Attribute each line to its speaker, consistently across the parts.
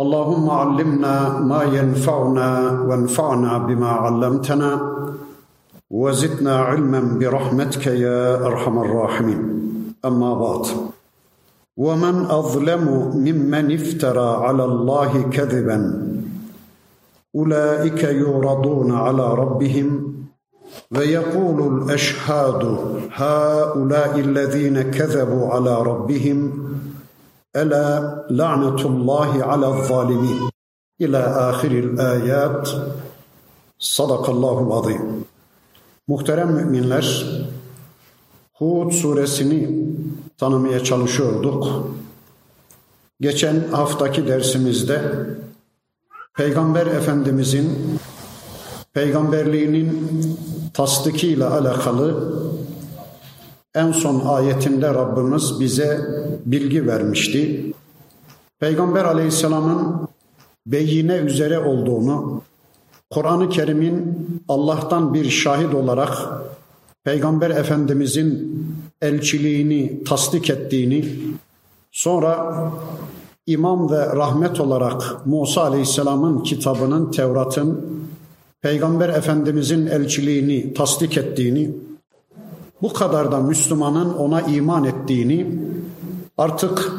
Speaker 1: اللهم علمنا ما ينفعنا وانفعنا بما علمتنا وزدنا علما برحمتك يا أرحم الراحمين. أما بعد ومن أظلم ممن افترى على الله كذبا أولئك يعرضون على ربهم ويقول الأشهاد هؤلاء الذين كذبوا على ربهم Ela la'netullahi ala zalimin. İla ahiril ayat. Sadakallahu azim. Muhterem müminler, Hud suresini tanımaya çalışıyorduk. Geçen haftaki dersimizde Peygamber Efendimizin peygamberliğinin tasdikiyle alakalı en son ayetinde Rabbimiz bize bilgi vermişti. Peygamber Aleyhisselam'ın beyine üzere olduğunu, Kur'an-ı Kerim'in Allah'tan bir şahit olarak Peygamber Efendimizin elçiliğini tasdik ettiğini, sonra imam ve rahmet olarak Musa Aleyhisselam'ın kitabının Tevrat'ın Peygamber Efendimizin elçiliğini tasdik ettiğini, bu kadar da Müslümanın ona iman ettiğini, artık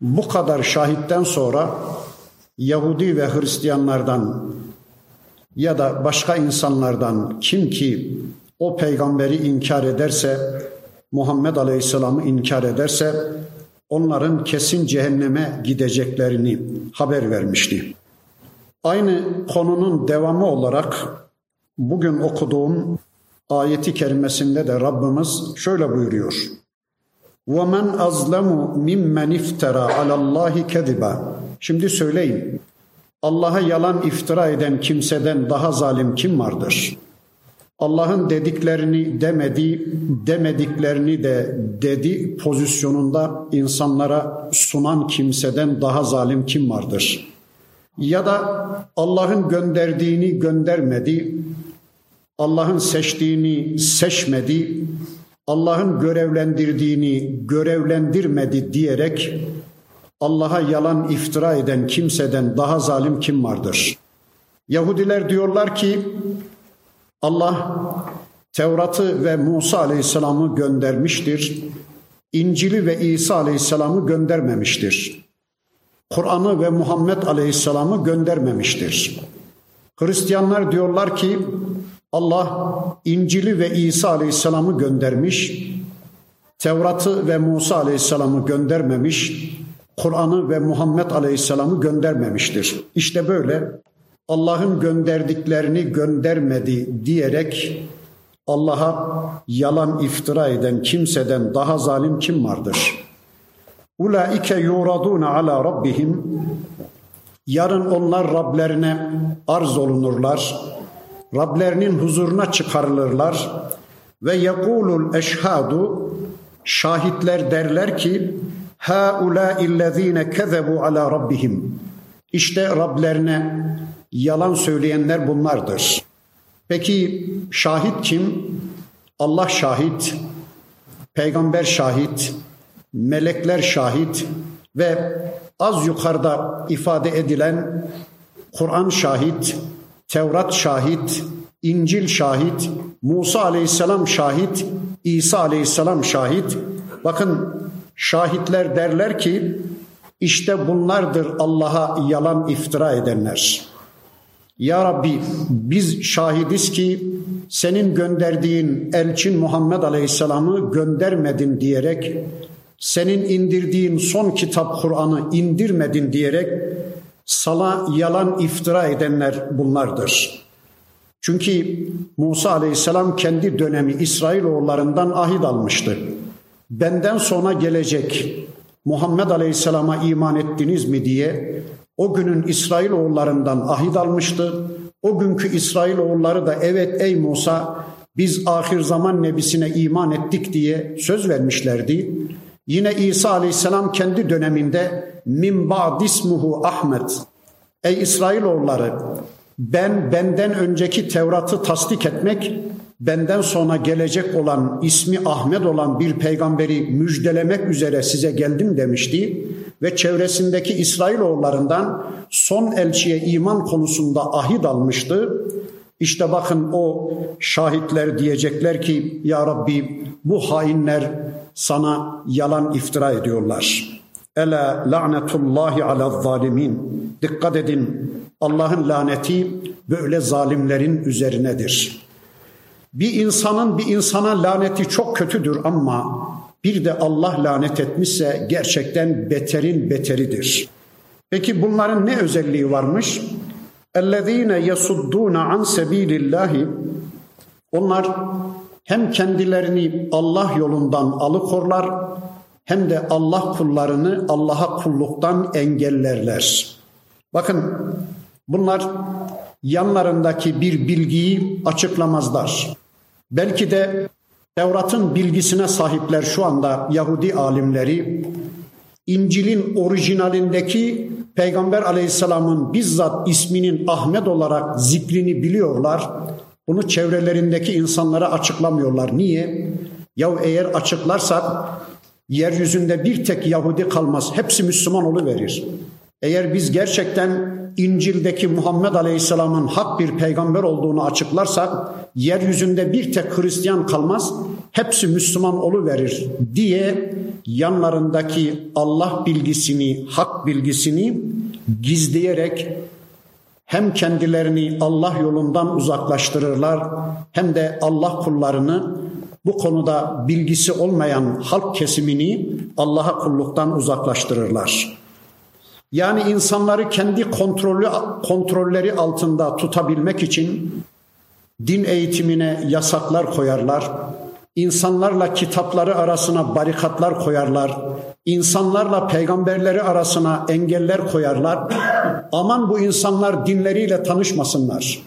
Speaker 1: bu kadar şahitten sonra Yahudi ve Hristiyanlardan ya da başka insanlardan kim ki o peygamberi inkar ederse, Muhammed Aleyhisselam'ı inkar ederse onların kesin cehenneme gideceklerini haber vermişti. Aynı konunun devamı olarak bugün okuduğum ayeti kerimesinde de Rabbimiz şöyle buyuruyor. وَمَنْ أَظْلَمُ مِمَّنْ اِفْتَرَى عَلَى اللّٰهِ كَذِبًا Şimdi söyleyin. Allah'a yalan iftira eden kimseden daha zalim kim vardır? Allah'ın dediklerini demedi, demediklerini de dedi pozisyonunda insanlara sunan kimseden daha zalim kim vardır? Ya da Allah'ın gönderdiğini göndermedi, Allah'ın seçtiğini seçmedi, Allah'ın görevlendirdiğini görevlendirmedi diyerek Allah'a yalan iftira eden kimseden daha zalim kim vardır? Yahudiler diyorlar ki Allah Tevrat'ı ve Musa Aleyhisselam'ı göndermiştir. İncil'i ve İsa Aleyhisselam'ı göndermemiştir. Kur'an'ı ve Muhammed Aleyhisselam'ı göndermemiştir. Hristiyanlar diyorlar ki Allah İncil'i ve İsa Aleyhisselam'ı göndermiş, Tevrat'ı ve Musa Aleyhisselam'ı göndermemiş, Kur'an'ı ve Muhammed Aleyhisselam'ı göndermemiştir. İşte böyle Allah'ın gönderdiklerini göndermedi diyerek Allah'a yalan iftira eden kimseden daha zalim kim vardır? Ulaike yuraduna ala rabbihim Yarın onlar Rablerine arz olunurlar. Rablerinin huzuruna çıkarılırlar. Ve yekulul eşhadu şahitler derler ki haula illezine kezebu ala rabbihim. İşte Rablerine yalan söyleyenler bunlardır. Peki şahit kim? Allah şahit, peygamber şahit, melekler şahit ve az yukarıda ifade edilen Kur'an şahit, Tevrat şahit, İncil şahit, Musa aleyhisselam şahit, İsa aleyhisselam şahit. Bakın şahitler derler ki işte bunlardır Allah'a yalan iftira edenler. Ya Rabbi biz şahidiz ki senin gönderdiğin elçin Muhammed Aleyhisselam'ı göndermedin diyerek senin indirdiğin son kitap Kur'an'ı indirmedin diyerek sana yalan iftira edenler bunlardır. Çünkü Musa Aleyhisselam kendi dönemi İsrailoğullarından ahit almıştı. Benden sonra gelecek Muhammed Aleyhisselam'a iman ettiniz mi diye o günün İsrailoğullarından ahit almıştı. O günkü İsrailoğulları da evet ey Musa biz ahir zaman nebisine iman ettik diye söz vermişlerdi. Yine İsa aleyhisselam kendi döneminde min ba'dismuhu Ahmet. Ey İsrailoğulları ben benden önceki Tevrat'ı tasdik etmek, benden sonra gelecek olan ismi Ahmet olan bir peygamberi müjdelemek üzere size geldim demişti ve çevresindeki İsrailoğullarından son elçiye iman konusunda ahit almıştı. İşte bakın o şahitler diyecekler ki ya Rabbi bu hainler sana yalan iftira ediyorlar. Ela la'netullahi ala zalimin. Dikkat edin Allah'ın laneti böyle zalimlerin üzerinedir. Bir insanın bir insana laneti çok kötüdür ama bir de Allah lanet etmişse gerçekten beterin beteridir. Peki bunların ne özelliği varmış? اَلَّذ۪ينَ يَسُدُّونَ عَنْ سَب۪يلِ اللّٰهِ Onlar hem kendilerini Allah yolundan alıkorlar hem de Allah kullarını Allah'a kulluktan engellerler. Bakın bunlar yanlarındaki bir bilgiyi açıklamazlar. Belki de Tevrat'ın bilgisine sahipler şu anda Yahudi alimleri İncil'in orijinalindeki Peygamber Aleyhisselam'ın bizzat isminin Ahmet olarak zikrini biliyorlar. Bunu çevrelerindeki insanlara açıklamıyorlar. Niye? Ya eğer açıklarsak yeryüzünde bir tek Yahudi kalmaz. Hepsi Müslüman verir. Eğer biz gerçekten İncil'deki Muhammed Aleyhisselam'ın hak bir peygamber olduğunu açıklarsak yeryüzünde bir tek Hristiyan kalmaz. Hepsi Müslüman verir diye yanlarındaki Allah bilgisini, hak bilgisini gizleyerek hem kendilerini Allah yolundan uzaklaştırırlar hem de Allah kullarını bu konuda bilgisi olmayan halk kesimini Allah'a kulluktan uzaklaştırırlar. Yani insanları kendi kontrolü kontrolleri altında tutabilmek için din eğitimine yasaklar koyarlar. İnsanlarla kitapları arasına barikatlar koyarlar. İnsanlarla peygamberleri arasına engeller koyarlar. Aman bu insanlar dinleriyle tanışmasınlar.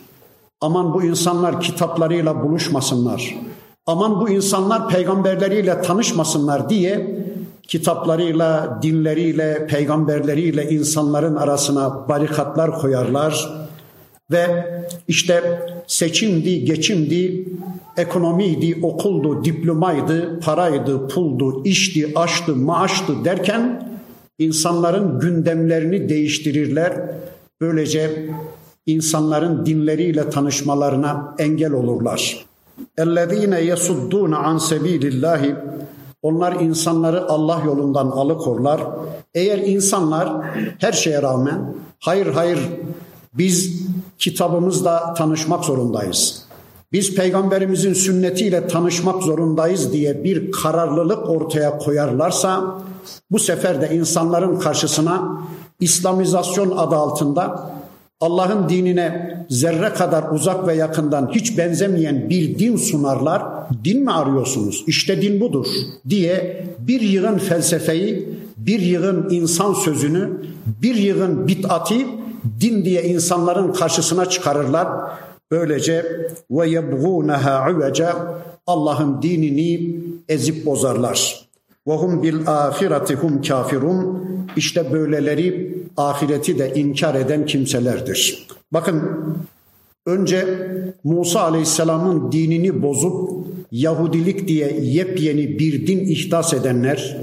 Speaker 1: Aman bu insanlar kitaplarıyla buluşmasınlar. Aman bu insanlar peygamberleriyle tanışmasınlar diye kitaplarıyla, dinleriyle, peygamberleriyle insanların arasına barikatlar koyarlar ve işte seçimdi, geçimdi, ekonomiydi, okuldu, diplomaydı, paraydı, puldu, işti, aştı, maaştı derken insanların gündemlerini değiştirirler. Böylece insanların dinleriyle tanışmalarına engel olurlar. اَلَّذ۪ينَ يَسُدُّونَ عَنْ سَب۪يلِ اللّٰهِ onlar insanları Allah yolundan alıkorlar. Eğer insanlar her şeye rağmen hayır hayır biz kitabımızla tanışmak zorundayız. Biz peygamberimizin sünnetiyle tanışmak zorundayız diye bir kararlılık ortaya koyarlarsa bu sefer de insanların karşısına İslamizasyon adı altında Allah'ın dinine zerre kadar uzak ve yakından hiç benzemeyen bir din sunarlar. Din mi arıyorsunuz? İşte din budur diye bir yığın felsefeyi, bir yığın insan sözünü, bir yığın bitati din diye insanların karşısına çıkarırlar. Böylece ve yebğûneha uvece Allah'ın dinini ezip bozarlar. Ve hum bil ahireti kafirun. İşte böyleleri ahireti de inkar eden kimselerdir. Bakın önce Musa Aleyhisselam'ın dinini bozup Yahudilik diye yepyeni bir din ihdas edenler,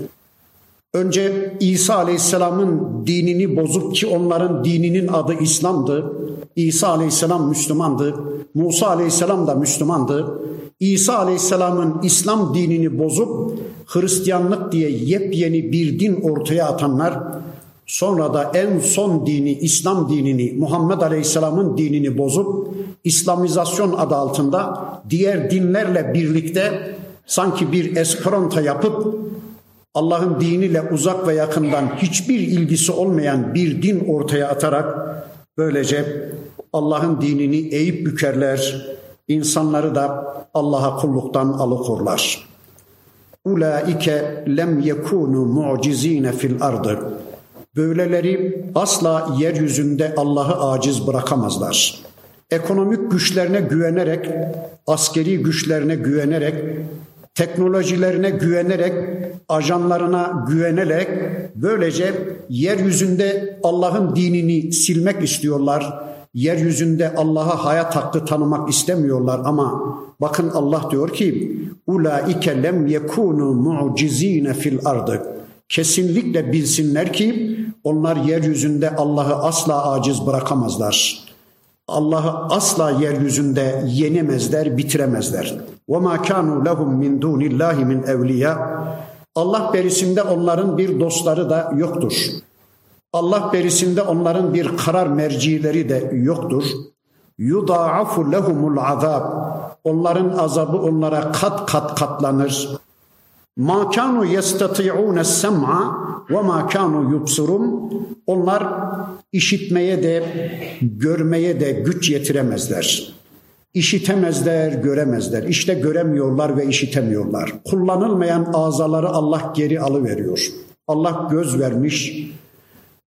Speaker 1: önce İsa Aleyhisselam'ın dinini bozup ki onların dininin adı İslam'dı. İsa Aleyhisselam Müslümandı. Musa Aleyhisselam da Müslümandı. İsa Aleyhisselam'ın İslam dinini bozup Hristiyanlık diye yepyeni bir din ortaya atanlar Sonra da en son dini İslam dinini Muhammed Aleyhisselam'ın dinini bozup İslamizasyon adı altında diğer dinlerle birlikte sanki bir esperanto yapıp Allah'ın diniyle uzak ve yakından hiçbir ilgisi olmayan bir din ortaya atarak böylece Allah'ın dinini eğip bükerler, insanları da Allah'a kulluktan alıkorlar. Ulaike lem yekunu mu'cizine fil ardı. Böyleleri asla yeryüzünde Allah'ı aciz bırakamazlar. ekonomik güçlerine güvenerek, askeri güçlerine güvenerek, teknolojilerine güvenerek, ajanlarına güvenerek böylece yeryüzünde Allah'ın dinini silmek istiyorlar. Yeryüzünde Allah'a hayat hakkı tanımak istemiyorlar ama bakın Allah diyor ki ulaike lem yekunu mu'cizine fil ardı. Kesinlikle bilsinler ki onlar yeryüzünde Allah'ı asla aciz bırakamazlar. Allah'ı asla yeryüzünde yenemezler, bitiremezler. وَمَا كَانُوا لَهُمْ مِنْ دُونِ اللّٰهِ مِنْ اَوْلِيَا Allah berisinde onların bir dostları da yoktur. Allah berisinde onların bir karar mercileri de yoktur. يُضَاعَفُ لَهُمُ الْعَذَابِ Onların azabı onlara kat kat katlanır. Ma kanu yestati'un sem'a ve ma kanu yubsurun. Onlar işitmeye de görmeye de güç yetiremezler. İşitemezler, göremezler. İşte göremiyorlar ve işitemiyorlar. Kullanılmayan azaları Allah geri alıveriyor. Allah göz vermiş,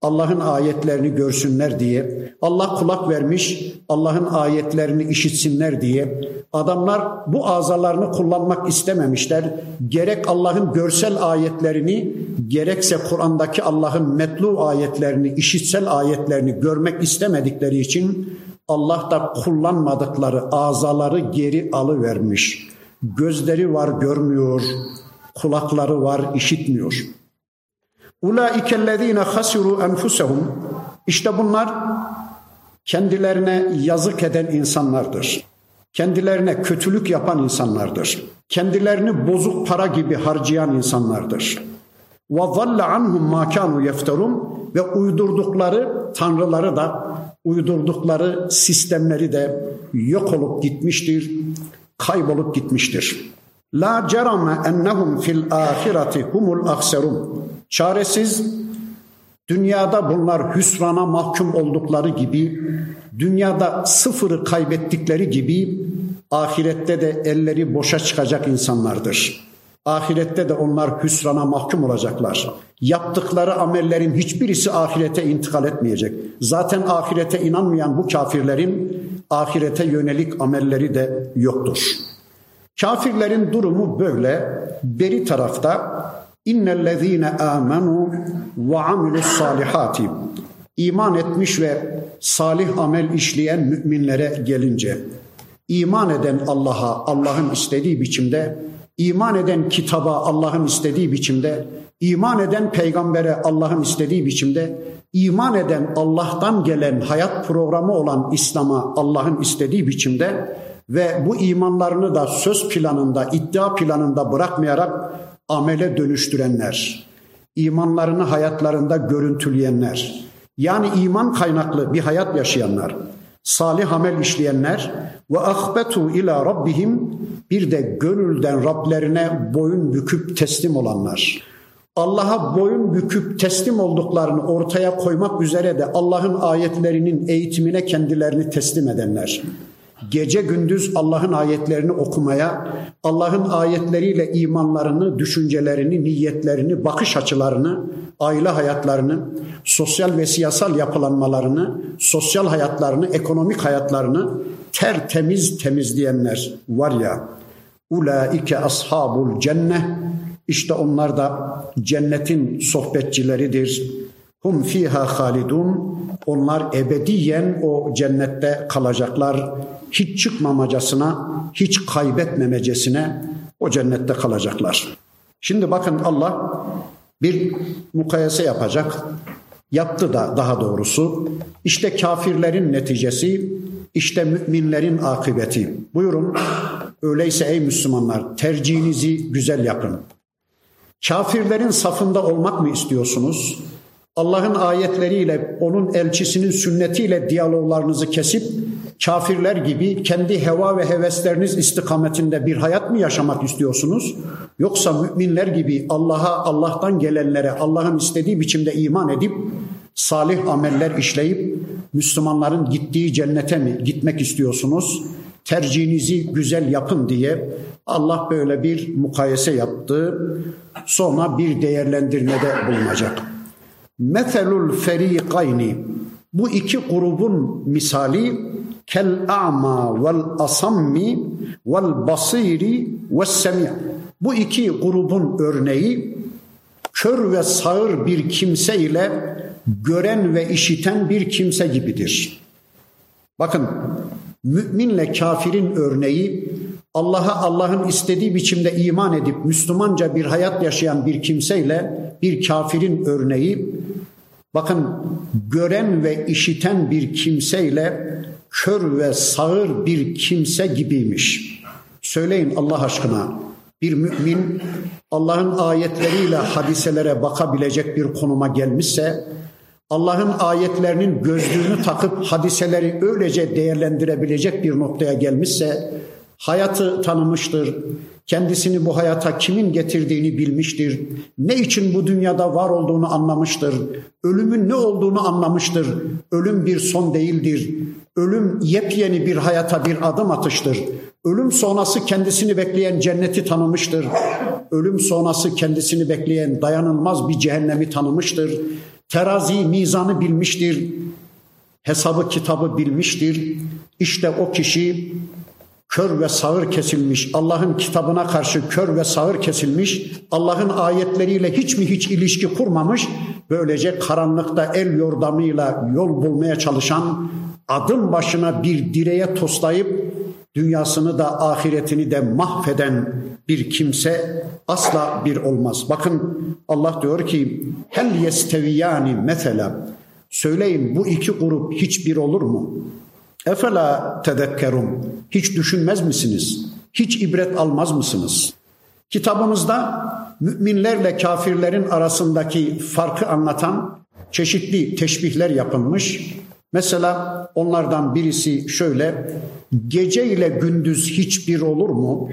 Speaker 1: Allah'ın ayetlerini görsünler diye, Allah kulak vermiş, Allah'ın ayetlerini işitsinler diye adamlar bu azalarını kullanmak istememişler. Gerek Allah'ın görsel ayetlerini, gerekse Kur'an'daki Allah'ın metlu ayetlerini, işitsel ayetlerini görmek istemedikleri için Allah da kullanmadıkları azaları geri alıvermiş. Gözleri var görmüyor, kulakları var işitmiyor. Ulaikellezine hasiru enfusehum. İşte bunlar kendilerine yazık eden insanlardır. Kendilerine kötülük yapan insanlardır. Kendilerini bozuk para gibi harcayan insanlardır. Ve zalle anhum ma kanu yefterun ve uydurdukları tanrıları da uydurdukları sistemleri de yok olup gitmiştir, kaybolup gitmiştir. La cerame ennehum fil ahireti humul akserun. Çaresiz dünyada bunlar hüsrana mahkum oldukları gibi, dünyada sıfırı kaybettikleri gibi ahirette de elleri boşa çıkacak insanlardır. Ahirette de onlar hüsrana mahkum olacaklar. Yaptıkları amellerin hiçbirisi ahirete intikal etmeyecek. Zaten ahirete inanmayan bu kafirlerin ahirete yönelik amelleri de yoktur. Kafirlerin durumu böyle. Beri tarafta innellezine amenu ve amilus salihati iman etmiş ve salih amel işleyen müminlere gelince iman eden Allah'a Allah'ın istediği biçimde iman eden kitaba Allah'ın istediği biçimde iman eden peygambere Allah'ın istediği biçimde iman eden Allah'tan gelen hayat programı olan İslam'a Allah'ın istediği biçimde ve bu imanlarını da söz planında, iddia planında bırakmayarak amele dönüştürenler, imanlarını hayatlarında görüntüleyenler, yani iman kaynaklı bir hayat yaşayanlar, salih amel işleyenler ve ahbetu ila rabbihim bir de gönülden Rablerine boyun büküp teslim olanlar. Allah'a boyun büküp teslim olduklarını ortaya koymak üzere de Allah'ın ayetlerinin eğitimine kendilerini teslim edenler gece gündüz Allah'ın ayetlerini okumaya, Allah'ın ayetleriyle imanlarını, düşüncelerini, niyetlerini, bakış açılarını, aile hayatlarını, sosyal ve siyasal yapılanmalarını, sosyal hayatlarını, ekonomik hayatlarını tertemiz temizleyenler var ya, ulaike ashabul cennet, işte onlar da cennetin sohbetçileridir. Hum fiha halidun. Onlar ebediyen o cennette kalacaklar hiç çıkmamacasına, hiç kaybetmemecesine o cennette kalacaklar. Şimdi bakın Allah bir mukayese yapacak. Yaptı da daha doğrusu. İşte kafirlerin neticesi, işte müminlerin akıbeti. Buyurun öyleyse ey Müslümanlar tercihinizi güzel yapın. Kafirlerin safında olmak mı istiyorsunuz? Allah'ın ayetleriyle, onun elçisinin sünnetiyle diyaloglarınızı kesip kafirler gibi kendi heva ve hevesleriniz istikametinde bir hayat mı yaşamak istiyorsunuz? Yoksa müminler gibi Allah'a, Allah'tan gelenlere Allah'ın istediği biçimde iman edip salih ameller işleyip Müslümanların gittiği cennete mi gitmek istiyorsunuz? Tercihinizi güzel yapın diye Allah böyle bir mukayese yaptı. Sonra bir değerlendirmede bulunacak. Meselul ferikayni bu iki grubun misali kel a'ma vel asammi vel basiri ve semi'. Bu iki grubun örneği kör ve sağır bir kimse ile gören ve işiten bir kimse gibidir. Bakın müminle kafirin örneği Allah'a Allah'ın istediği biçimde iman edip Müslümanca bir hayat yaşayan bir kimseyle bir kafirin örneği bakın gören ve işiten bir kimseyle kör ve sağır bir kimse gibiymiş. Söyleyin Allah aşkına bir mümin Allah'ın ayetleriyle hadiselere bakabilecek bir konuma gelmişse Allah'ın ayetlerinin gözlüğünü takıp hadiseleri öylece değerlendirebilecek bir noktaya gelmişse hayatı tanımıştır. Kendisini bu hayata kimin getirdiğini bilmiştir. Ne için bu dünyada var olduğunu anlamıştır. Ölümün ne olduğunu anlamıştır. Ölüm bir son değildir. Ölüm yepyeni bir hayata bir adım atıştır. Ölüm sonrası kendisini bekleyen cenneti tanımıştır. Ölüm sonrası kendisini bekleyen dayanılmaz bir cehennemi tanımıştır. Terazi, mizanı bilmiştir. Hesabı kitabı bilmiştir. İşte o kişi kör ve sağır kesilmiş, Allah'ın kitabına karşı kör ve sağır kesilmiş, Allah'ın ayetleriyle hiç mi hiç ilişki kurmamış, böylece karanlıkta el yordamıyla yol bulmaya çalışan, adım başına bir direğe toslayıp dünyasını da ahiretini de mahveden bir kimse asla bir olmaz. Bakın Allah diyor ki hel yesteviyani mesela söyleyin bu iki grup hiçbir olur mu? Efela tedekkerun. Hiç düşünmez misiniz? Hiç ibret almaz mısınız? Kitabımızda müminlerle kafirlerin arasındaki farkı anlatan çeşitli teşbihler yapılmış. Mesela onlardan birisi şöyle, gece ile gündüz hiçbir olur mu?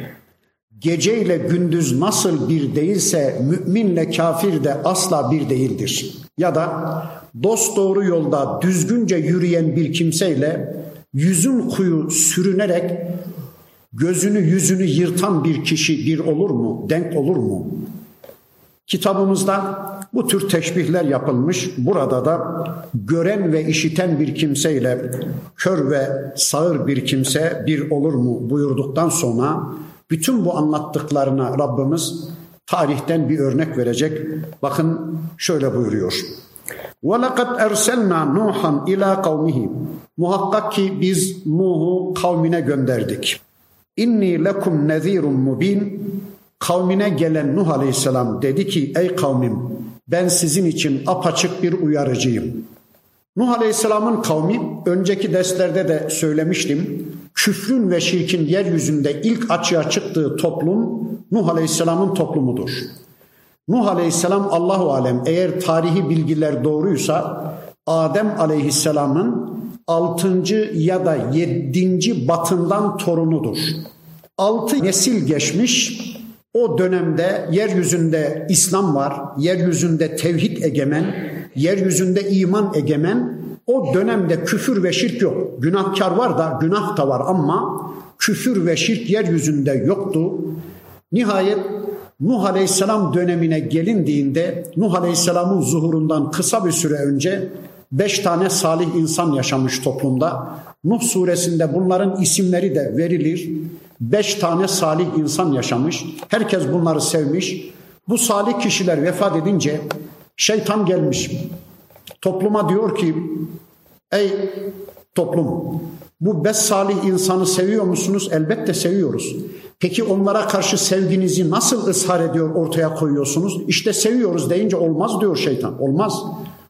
Speaker 1: Gece ile gündüz nasıl bir değilse müminle kafir de asla bir değildir. Ya da dost doğru yolda düzgünce yürüyen bir kimseyle yüzün kuyu sürünerek gözünü yüzünü yırtan bir kişi bir olur mu? Denk olur mu? Kitabımızda bu tür teşbihler yapılmış. Burada da gören ve işiten bir kimseyle kör ve sağır bir kimse bir olur mu buyurduktan sonra bütün bu anlattıklarına Rabbimiz tarihten bir örnek verecek. Bakın şöyle buyuruyor. وَلَقَدْ اَرْسَلْنَا نُوحًا اِلَى قَوْمِهِ Muhakkak ki biz Nuh'u kavmine gönderdik. İnni lekum nezirun mubin. Kavmine gelen Nuh Aleyhisselam dedi ki ey kavmim ben sizin için apaçık bir uyarıcıyım. Nuh Aleyhisselam'ın kavmi önceki derslerde de söylemiştim. Küfrün ve şirkin yeryüzünde ilk açığa çıktığı toplum Nuh Aleyhisselam'ın toplumudur. Nuh Aleyhisselam Allahu alem eğer tarihi bilgiler doğruysa Adem Aleyhisselam'ın altıncı ya da yedinci batından torunudur. Altı nesil geçmiş o dönemde yeryüzünde İslam var, yeryüzünde tevhid egemen, yeryüzünde iman egemen. O dönemde küfür ve şirk yok. Günahkar var da günah da var ama küfür ve şirk yeryüzünde yoktu. Nihayet Nuh Aleyhisselam dönemine gelindiğinde Nuh Aleyhisselam'ın zuhurundan kısa bir süre önce beş tane salih insan yaşamış toplumda. Nuh suresinde bunların isimleri de verilir. Beş tane salih insan yaşamış. Herkes bunları sevmiş. Bu salih kişiler vefat edince şeytan gelmiş. Topluma diyor ki ey toplum bu beş salih insanı seviyor musunuz? Elbette seviyoruz. Peki onlara karşı sevginizi nasıl ısrar ediyor ortaya koyuyorsunuz? İşte seviyoruz deyince olmaz diyor şeytan. Olmaz.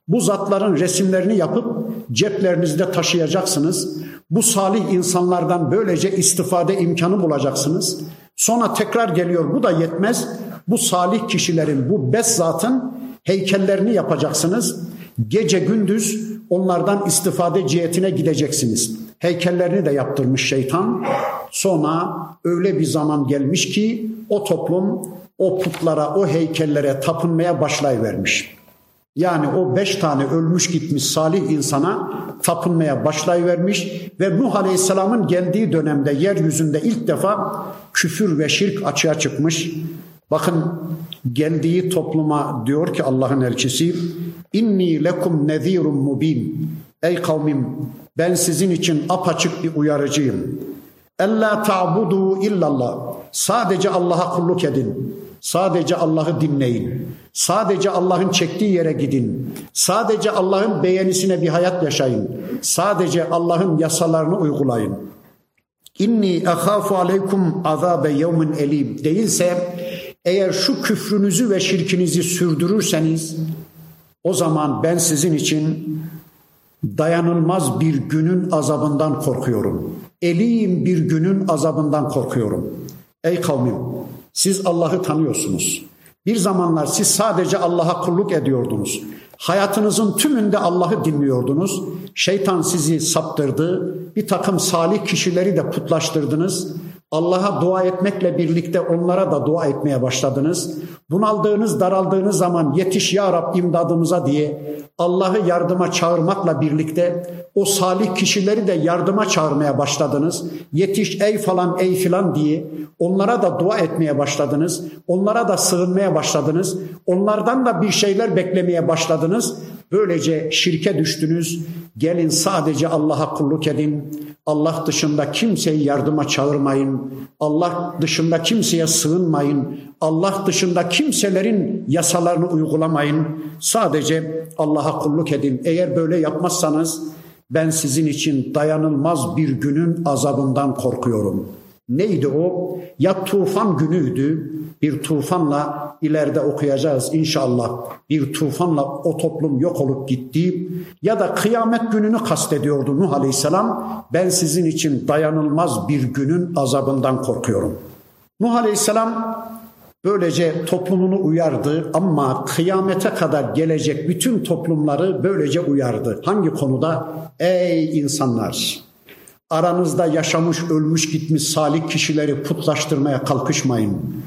Speaker 1: Bu zatların resimlerini yapıp ceplerinizde taşıyacaksınız. Bu salih insanlardan böylece istifade imkanı bulacaksınız. Sonra tekrar geliyor bu da yetmez. Bu salih kişilerin, bu beş zatın heykellerini yapacaksınız. Gece gündüz onlardan istifade cihetine gideceksiniz. Heykellerini de yaptırmış şeytan. Sonra öyle bir zaman gelmiş ki o toplum o putlara, o heykellere tapınmaya başlayıvermiş. Yani o beş tane ölmüş gitmiş salih insana tapınmaya başlayıvermiş ve Nuh Aleyhisselam'ın geldiği dönemde yeryüzünde ilk defa küfür ve şirk açığa çıkmış. Bakın geldiği topluma diyor ki Allah'ın elçisi inni lekum nezirun mubin. Ey kavmim ben sizin için apaçık bir uyarıcıyım. Ella ta'budu illallah. Sadece Allah'a kulluk edin. Sadece Allah'ı dinleyin. Sadece Allah'ın çektiği yere gidin. Sadece Allah'ın beğenisine bir hayat yaşayın. Sadece Allah'ın yasalarını uygulayın. İnni ahafu aleykum azabe yevmin elim değilse eğer şu küfrünüzü ve şirkinizi sürdürürseniz o zaman ben sizin için dayanılmaz bir günün azabından korkuyorum. Elim bir günün azabından korkuyorum. Ey kavmim siz Allah'ı tanıyorsunuz. Bir zamanlar siz sadece Allah'a kulluk ediyordunuz. Hayatınızın tümünde Allah'ı dinliyordunuz. Şeytan sizi saptırdı. Bir takım salih kişileri de putlaştırdınız. Allah'a dua etmekle birlikte onlara da dua etmeye başladınız. Bunaldığınız, daraldığınız zaman yetiş ya Rab imdadımıza diye Allah'ı yardıma çağırmakla birlikte o salih kişileri de yardıma çağırmaya başladınız. Yetiş ey falan ey filan diye onlara da dua etmeye başladınız. Onlara da sığınmaya başladınız. Onlardan da bir şeyler beklemeye başladınız. Böylece şirke düştünüz. Gelin sadece Allah'a kulluk edin. Allah dışında kimseyi yardıma çağırmayın. Allah dışında kimseye sığınmayın. Allah dışında kimselerin yasalarını uygulamayın. Sadece Allah'a kulluk edin. Eğer böyle yapmazsanız ben sizin için dayanılmaz bir günün azabından korkuyorum. Neydi o? Ya tufan günüydü. Bir tufanla ileride okuyacağız inşallah. Bir tufanla o toplum yok olup gitti. Ya da kıyamet gününü kastediyordu Nuh Aleyhisselam. Ben sizin için dayanılmaz bir günün azabından korkuyorum. Nuh Aleyhisselam Böylece toplumunu uyardı ama kıyamete kadar gelecek bütün toplumları böylece uyardı. Hangi konuda? Ey insanlar! Aranızda yaşamış, ölmüş, gitmiş salih kişileri putlaştırmaya kalkışmayın.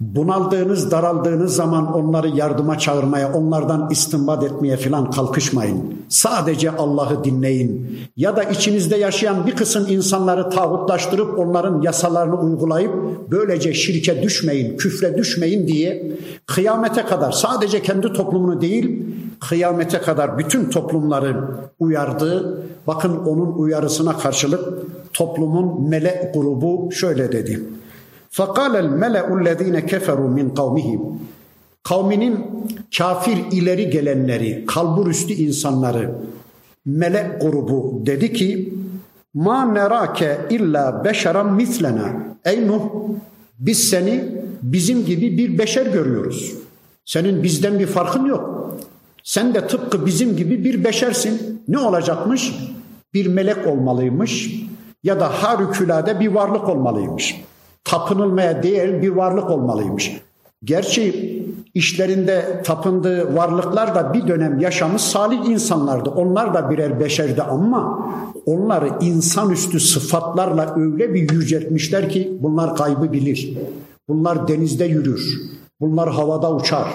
Speaker 1: Bunaldığınız, daraldığınız zaman onları yardıma çağırmaya, onlardan istinbat etmeye filan kalkışmayın. Sadece Allah'ı dinleyin. Ya da içinizde yaşayan bir kısım insanları tağutlaştırıp onların yasalarını uygulayıp böylece şirke düşmeyin, küfre düşmeyin diye kıyamete kadar sadece kendi toplumunu değil, kıyamete kadar bütün toplumları uyardı. Bakın onun uyarısına karşılık toplumun melek grubu şöyle dedi. فَقَالَ الْمَلَأُ الَّذ۪ينَ كَفَرُوا مِنْ قَوْمِهِمْ Kavminin kafir ileri gelenleri, kalburüstü insanları, melek grubu dedi ki Ma nerake illa beşeran mislena. Ey Nuh biz seni bizim gibi bir beşer görüyoruz. Senin bizden bir farkın yok. Sen de tıpkı bizim gibi bir beşersin. Ne olacakmış? Bir melek olmalıymış ya da harikulade bir varlık olmalıymış tapınılmaya değer bir varlık olmalıymış. Gerçi işlerinde tapındığı varlıklar da bir dönem yaşamış salih insanlardı. Onlar da birer beşerdi ama onları insanüstü sıfatlarla öyle bir yüceltmişler ki bunlar kaybı bilir. Bunlar denizde yürür. Bunlar havada uçar.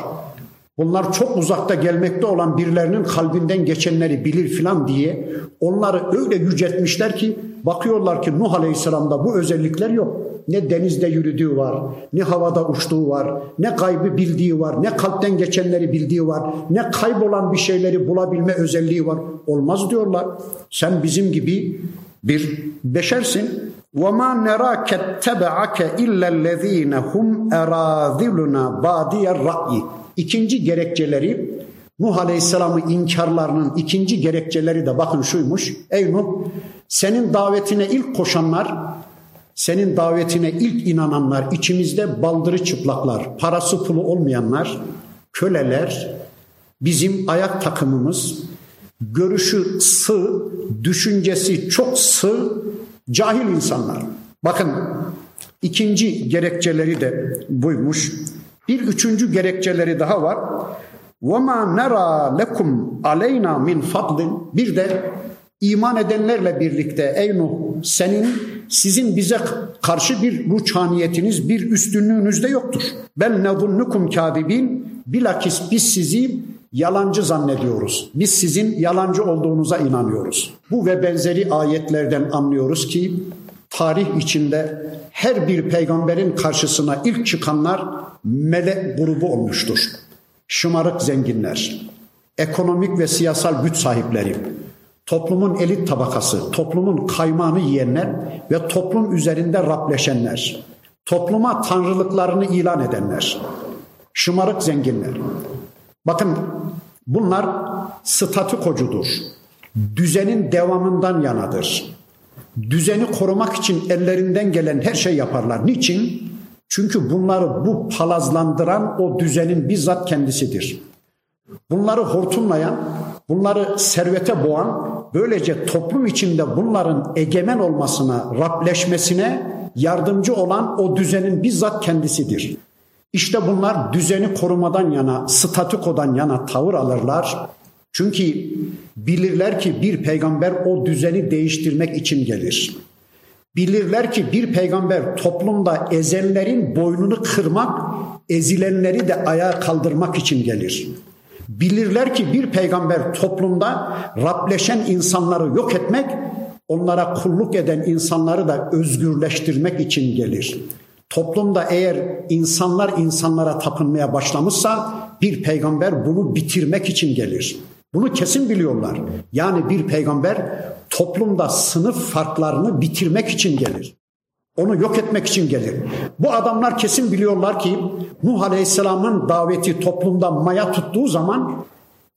Speaker 1: Bunlar çok uzakta gelmekte olan birilerinin kalbinden geçenleri bilir filan diye onları öyle yüceltmişler ki bakıyorlar ki Nuh Aleyhisselam'da bu özellikler yok. Ne denizde yürüdüğü var, ne havada uçtuğu var, ne kaybı bildiği var, ne kalpten geçenleri bildiği var, ne kaybolan bir şeyleri bulabilme özelliği var. Olmaz diyorlar. Sen bizim gibi bir beşersin. وَمَا نَرَاكَ اتَّبَعَكَ اِلَّا الَّذ۪ينَ هُمْ اَرَاذِلُنَا بَادِيَ الرَّأْيِ İkinci gerekçeleri Nuh Aleyhisselam'ın inkarlarının ikinci gerekçeleri de bakın şuymuş. Ey Nuh senin davetine ilk koşanlar senin davetine ilk inananlar, içimizde baldırı çıplaklar, parası pulu olmayanlar, köleler, bizim ayak takımımız, görüşü sığ, düşüncesi çok sığ, cahil insanlar. Bakın ikinci gerekçeleri de buymuş. Bir üçüncü gerekçeleri daha var. وَمَا نَرَى لَكُمْ عَلَيْنَا min fadlin Bir de iman edenlerle birlikte ey Nuh senin sizin bize karşı bir ruçhaniyetiniz, bir üstünlüğünüz de yoktur. Bel nezunnukum kadibin bilakis biz sizi yalancı zannediyoruz. Biz sizin yalancı olduğunuza inanıyoruz. Bu ve benzeri ayetlerden anlıyoruz ki tarih içinde her bir peygamberin karşısına ilk çıkanlar melek grubu olmuştur. Şımarık zenginler, ekonomik ve siyasal güç sahipleri, toplumun elit tabakası, toplumun kaymağını yiyenler ve toplum üzerinde rapleşenler, topluma tanrılıklarını ilan edenler, şımarık zenginler. Bakın bunlar statükocudur. Düzenin devamından yanadır. Düzeni korumak için ellerinden gelen her şey yaparlar. Niçin? Çünkü bunları bu palazlandıran o düzenin bizzat kendisidir. Bunları hortumlayan, bunları servete boğan, böylece toplum içinde bunların egemen olmasına, rapleşmesine yardımcı olan o düzenin bizzat kendisidir. İşte bunlar düzeni korumadan yana, statükodan yana tavır alırlar. Çünkü bilirler ki bir peygamber o düzeni değiştirmek için gelir. Bilirler ki bir peygamber toplumda ezenlerin boynunu kırmak, ezilenleri de ayağa kaldırmak için gelir. Bilirler ki bir peygamber toplumda Rableşen insanları yok etmek, onlara kulluk eden insanları da özgürleştirmek için gelir. Toplumda eğer insanlar insanlara tapınmaya başlamışsa bir peygamber bunu bitirmek için gelir. Bunu kesin biliyorlar. Yani bir peygamber toplumda sınıf farklarını bitirmek için gelir. Onu yok etmek için gelir. Bu adamlar kesin biliyorlar ki Nuh Aleyhisselam'ın daveti toplumda maya tuttuğu zaman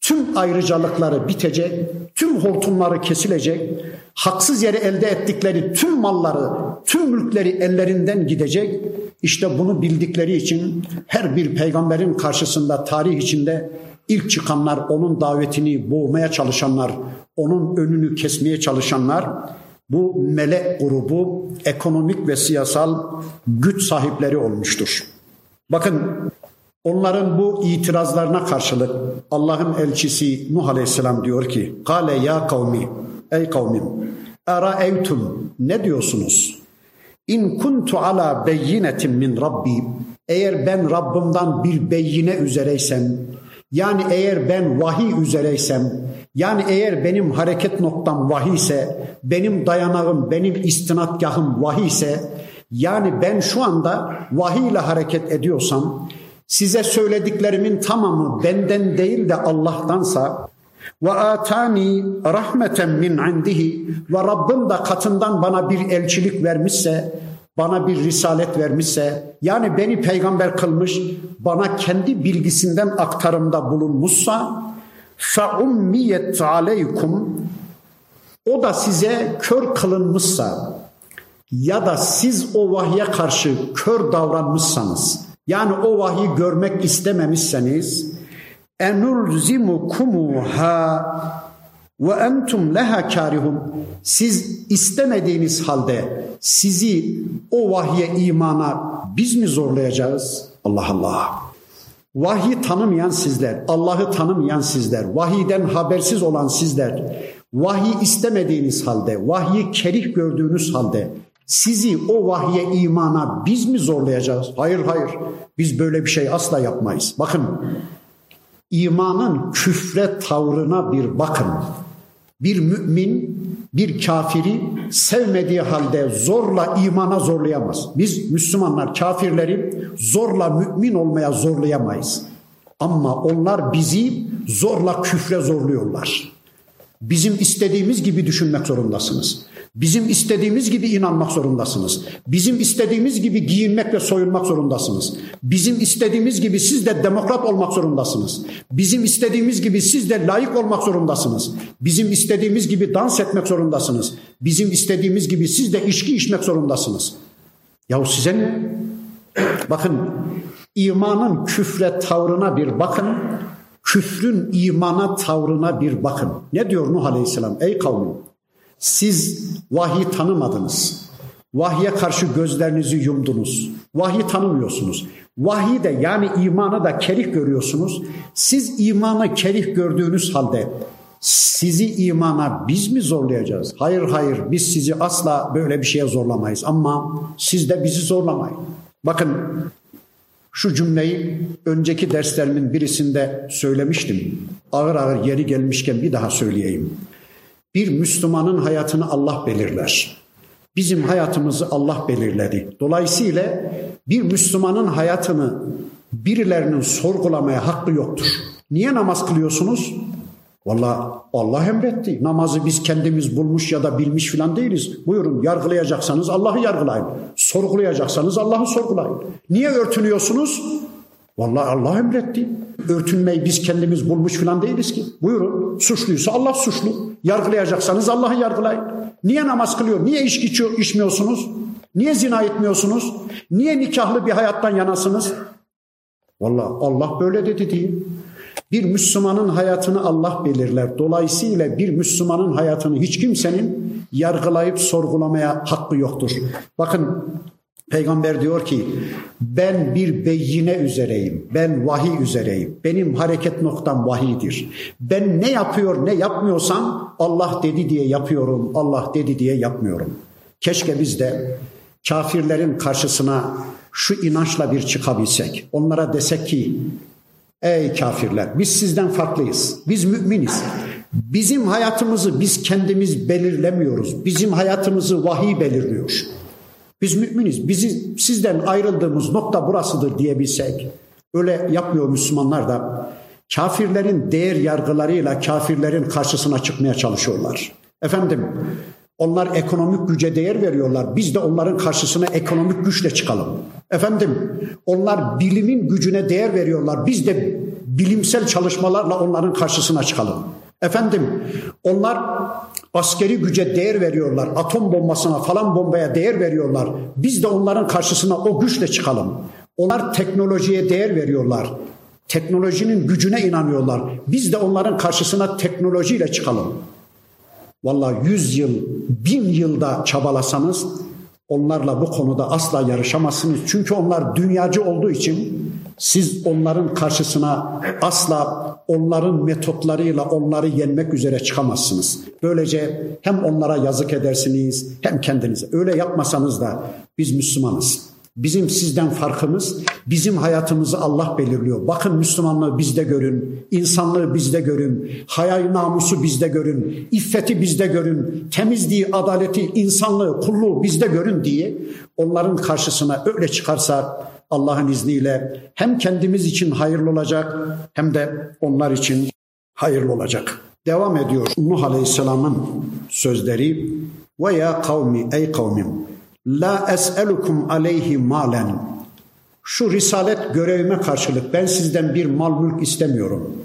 Speaker 1: tüm ayrıcalıkları bitecek, tüm hortumları kesilecek, haksız yere elde ettikleri tüm malları, tüm mülkleri ellerinden gidecek. İşte bunu bildikleri için her bir peygamberin karşısında tarih içinde ilk çıkanlar, onun davetini boğmaya çalışanlar, onun önünü kesmeye çalışanlar bu melek grubu ekonomik ve siyasal güç sahipleri olmuştur. Bakın onların bu itirazlarına karşılık Allah'ın elçisi Nuh Aleyhisselam diyor ki Kale ya kavmi ey kavmim ara evtum ne diyorsunuz? İn kuntu ala beyinetin min Rabbi eğer ben Rabbimden bir beyine üzereysem yani eğer ben vahiy üzereysem, yani eğer benim hareket noktam vahiy ise, benim dayanağım, benim istinatgahım vahiy ise, yani ben şu anda vahiy ile hareket ediyorsam, size söylediklerimin tamamı benden değil de Allah'tansa, ve atani rahmeten min indihi ve Rabbim de katından bana bir elçilik vermişse bana bir risalet vermişse yani beni peygamber kılmış bana kendi bilgisinden aktarımda bulunmuşsa فَاُمِّيَتْ عَلَيْكُمْ o da size kör kılınmışsa ya da siz o vahye karşı kör davranmışsanız yani o vahyi görmek istememişseniz enulzimukumuha ve entum leha karihun siz istemediğiniz halde sizi o vahye imana biz mi zorlayacağız? Allah Allah. Vahyi tanımayan sizler, Allah'ı tanımayan sizler, vahiden habersiz olan sizler, vahyi istemediğiniz halde, vahyi kerih gördüğünüz halde sizi o vahye imana biz mi zorlayacağız? Hayır hayır. Biz böyle bir şey asla yapmayız. Bakın imanın küfre tavrına bir bakın. Bir mümin bir kafiri sevmediği halde zorla imana zorlayamaz. Biz Müslümanlar kafirleri zorla mümin olmaya zorlayamayız. Ama onlar bizi zorla küfre zorluyorlar. Bizim istediğimiz gibi düşünmek zorundasınız. Bizim istediğimiz gibi inanmak zorundasınız. Bizim istediğimiz gibi giyinmek ve soyunmak zorundasınız. Bizim istediğimiz gibi siz de demokrat olmak zorundasınız. Bizim istediğimiz gibi siz de layık olmak zorundasınız. Bizim istediğimiz gibi dans etmek zorundasınız. Bizim istediğimiz gibi siz de içki içmek zorundasınız. Yahu size ne? Bakın imanın küfre tavrına bir bakın. Küfrün imana tavrına bir bakın. Ne diyor Nuh Aleyhisselam? Ey kavmim siz vahiy tanımadınız. Vahye karşı gözlerinizi yumdunuz. Vahiy tanımıyorsunuz. Vahiy de yani imanı da kerih görüyorsunuz. Siz imanı kerih gördüğünüz halde sizi imana biz mi zorlayacağız? Hayır hayır biz sizi asla böyle bir şeye zorlamayız ama siz de bizi zorlamayın. Bakın şu cümleyi önceki derslerimin birisinde söylemiştim. Ağır ağır yeri gelmişken bir daha söyleyeyim. Bir Müslümanın hayatını Allah belirler. Bizim hayatımızı Allah belirledi. Dolayısıyla bir Müslümanın hayatını birilerinin sorgulamaya hakkı yoktur. Niye namaz kılıyorsunuz? Valla Allah emretti. Namazı biz kendimiz bulmuş ya da bilmiş filan değiliz. Buyurun yargılayacaksanız Allah'ı yargılayın. Sorgulayacaksanız Allah'ı sorgulayın. Niye örtünüyorsunuz? Valla Allah emretti. Örtünmeyi biz kendimiz bulmuş filan değiliz ki. Buyurun suçluysa Allah suçlu. Yargılayacaksanız Allah'ı yargılayın. Niye namaz kılıyor? Niye içki içiyor, içmiyorsunuz? Niye zina etmiyorsunuz? Niye nikahlı bir hayattan yanasınız? Valla Allah böyle dedi diye. Bir Müslümanın hayatını Allah belirler. Dolayısıyla bir Müslümanın hayatını hiç kimsenin yargılayıp sorgulamaya hakkı yoktur. Bakın Peygamber diyor ki ben bir beyine üzereyim. Ben vahiy üzereyim. Benim hareket noktam vahiydir. Ben ne yapıyor ne yapmıyorsam Allah dedi diye yapıyorum. Allah dedi diye yapmıyorum. Keşke biz de kafirlerin karşısına şu inançla bir çıkabilsek. Onlara desek ki ey kafirler biz sizden farklıyız. Biz müminiz. Bizim hayatımızı biz kendimiz belirlemiyoruz. Bizim hayatımızı vahiy belirliyor. Biz müminiz. Bizi sizden ayrıldığımız nokta burasıdır diyebilsek. Öyle yapmıyor Müslümanlar da. Kafirlerin değer yargılarıyla kafirlerin karşısına çıkmaya çalışıyorlar. Efendim onlar ekonomik güce değer veriyorlar. Biz de onların karşısına ekonomik güçle çıkalım. Efendim onlar bilimin gücüne değer veriyorlar. Biz de bilimsel çalışmalarla onların karşısına çıkalım. Efendim onlar askeri güce değer veriyorlar. Atom bombasına falan bombaya değer veriyorlar. Biz de onların karşısına o güçle çıkalım. Onlar teknolojiye değer veriyorlar. Teknolojinin gücüne inanıyorlar. Biz de onların karşısına teknolojiyle çıkalım. Vallahi yüz yıl, bin yılda çabalasanız onlarla bu konuda asla yarışamazsınız. Çünkü onlar dünyacı olduğu için siz onların karşısına asla onların metotlarıyla onları yenmek üzere çıkamazsınız. Böylece hem onlara yazık edersiniz hem kendinize. Öyle yapmasanız da biz Müslümanız. Bizim sizden farkımız bizim hayatımızı Allah belirliyor. Bakın Müslümanlığı bizde görün, insanlığı bizde görün, hayal namusu bizde görün, iffeti bizde görün, temizliği, adaleti, insanlığı, kulluğu bizde görün diye onların karşısına öyle çıkarsa Allah'ın izniyle hem kendimiz için hayırlı olacak hem de onlar için hayırlı olacak. Devam ediyor Nuh Aleyhisselam'ın sözleri ve ya kavmi ey kavmim La es'elukum aleyhi malen. Şu risalet görevime karşılık ben sizden bir mal mülk istemiyorum.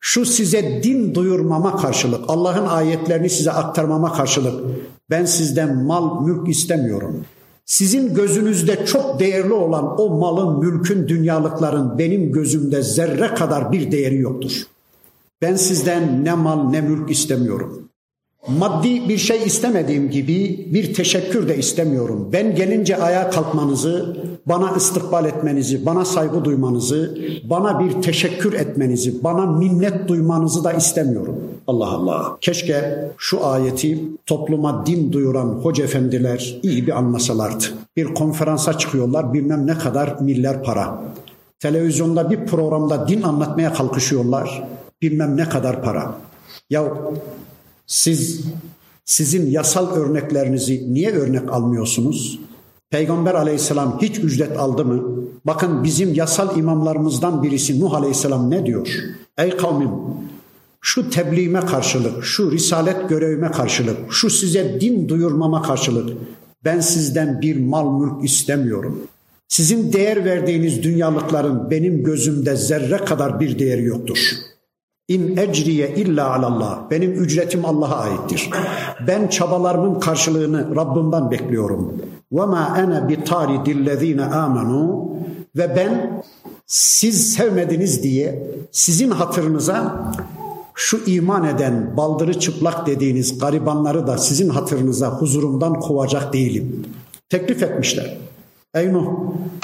Speaker 1: Şu size din duyurmama karşılık, Allah'ın ayetlerini size aktarmama karşılık ben sizden mal mülk istemiyorum. Sizin gözünüzde çok değerli olan o malın, mülkün, dünyalıkların benim gözümde zerre kadar bir değeri yoktur. Ben sizden ne mal ne mülk istemiyorum. Maddi bir şey istemediğim gibi bir teşekkür de istemiyorum. Ben gelince ayağa kalkmanızı, bana istikbal etmenizi, bana saygı duymanızı, bana bir teşekkür etmenizi, bana minnet duymanızı da istemiyorum. Allah Allah. Keşke şu ayeti topluma din duyuran hoca efendiler iyi bir anlasalardı. Bir konferansa çıkıyorlar bilmem ne kadar milyar para. Televizyonda bir programda din anlatmaya kalkışıyorlar bilmem ne kadar para. Ya siz sizin yasal örneklerinizi niye örnek almıyorsunuz? Peygamber aleyhisselam hiç ücret aldı mı? Bakın bizim yasal imamlarımızdan birisi Nuh aleyhisselam ne diyor? Ey kavmim şu tebliğime karşılık, şu risalet görevime karşılık, şu size din duyurmama karşılık ben sizden bir mal mülk istemiyorum. Sizin değer verdiğiniz dünyalıkların benim gözümde zerre kadar bir değeri yoktur. İn ecriye illa alallah. Benim ücretim Allah'a aittir. Ben çabalarımın karşılığını Rabbimden bekliyorum. Ve ma ene bi taridillezine amenu ve ben siz sevmediniz diye sizin hatırınıza şu iman eden baldırı çıplak dediğiniz garibanları da sizin hatırınıza huzurumdan kovacak değilim. Teklif etmişler. Ey Nuh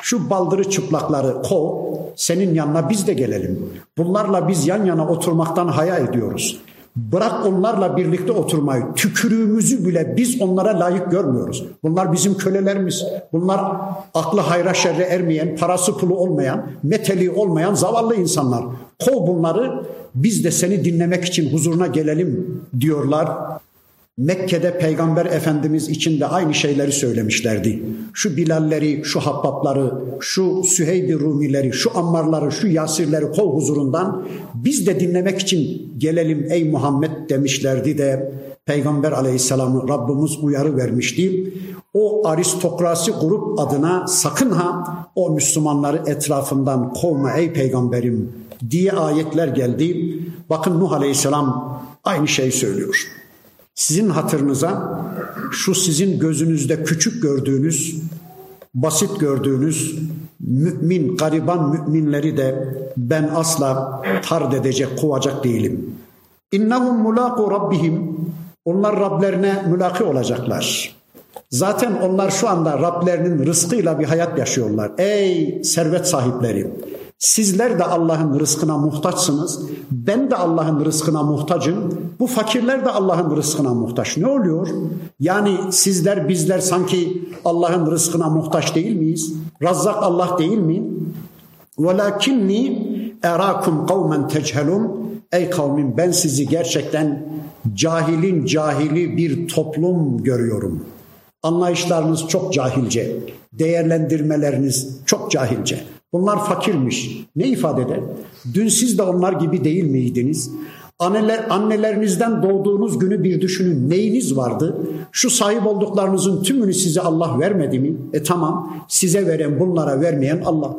Speaker 1: şu baldırı çıplakları kov senin yanına biz de gelelim. Bunlarla biz yan yana oturmaktan haya ediyoruz. Bırak onlarla birlikte oturmayı. Tükürüğümüzü bile biz onlara layık görmüyoruz. Bunlar bizim kölelerimiz. Bunlar aklı hayra şerre ermeyen, parası pulu olmayan, meteli olmayan zavallı insanlar. Kov bunları biz de seni dinlemek için huzuruna gelelim diyorlar. Mekke'de Peygamber Efendimiz için de aynı şeyleri söylemişlerdi. Şu Bilalleri, şu Habbapları, şu Süheyb-i Rumileri, şu Ammarları, şu Yasirleri kol huzurundan biz de dinlemek için gelelim ey Muhammed demişlerdi de Peygamber Aleyhisselam'ı Rabbimiz uyarı vermişti. O aristokrasi grup adına sakın ha o Müslümanları etrafından kovma ey peygamberim diye ayetler geldi. Bakın Nuh Aleyhisselam aynı şeyi söylüyor. Sizin hatırınıza şu sizin gözünüzde küçük gördüğünüz, basit gördüğünüz mümin, gariban müminleri de ben asla tard edecek, kovacak değilim. İnnehum mulaqu rabbihim. Onlar Rablerine mülaki olacaklar. Zaten onlar şu anda Rablerinin rızkıyla bir hayat yaşıyorlar. Ey servet sahipleri! Sizler de Allah'ın rızkına muhtaçsınız. Ben de Allah'ın rızkına muhtacım. Bu fakirler de Allah'ın rızkına muhtaç. Ne oluyor? Yani sizler bizler sanki Allah'ın rızkına muhtaç değil miyiz? Razzak Allah değil mi? Velakinni erakum kavmen tecelum. Ey kavmim ben sizi gerçekten cahilin cahili bir toplum görüyorum. Anlayışlarınız çok cahilce. Değerlendirmeleriniz çok cahilce. Bunlar fakirmiş. Ne ifade eder? Dün siz de onlar gibi değil miydiniz? Anneler, annelerinizden doğduğunuz günü bir düşünün. Neyiniz vardı? Şu sahip olduklarınızın tümünü size Allah vermedi mi? E tamam. Size veren bunlara vermeyen Allah.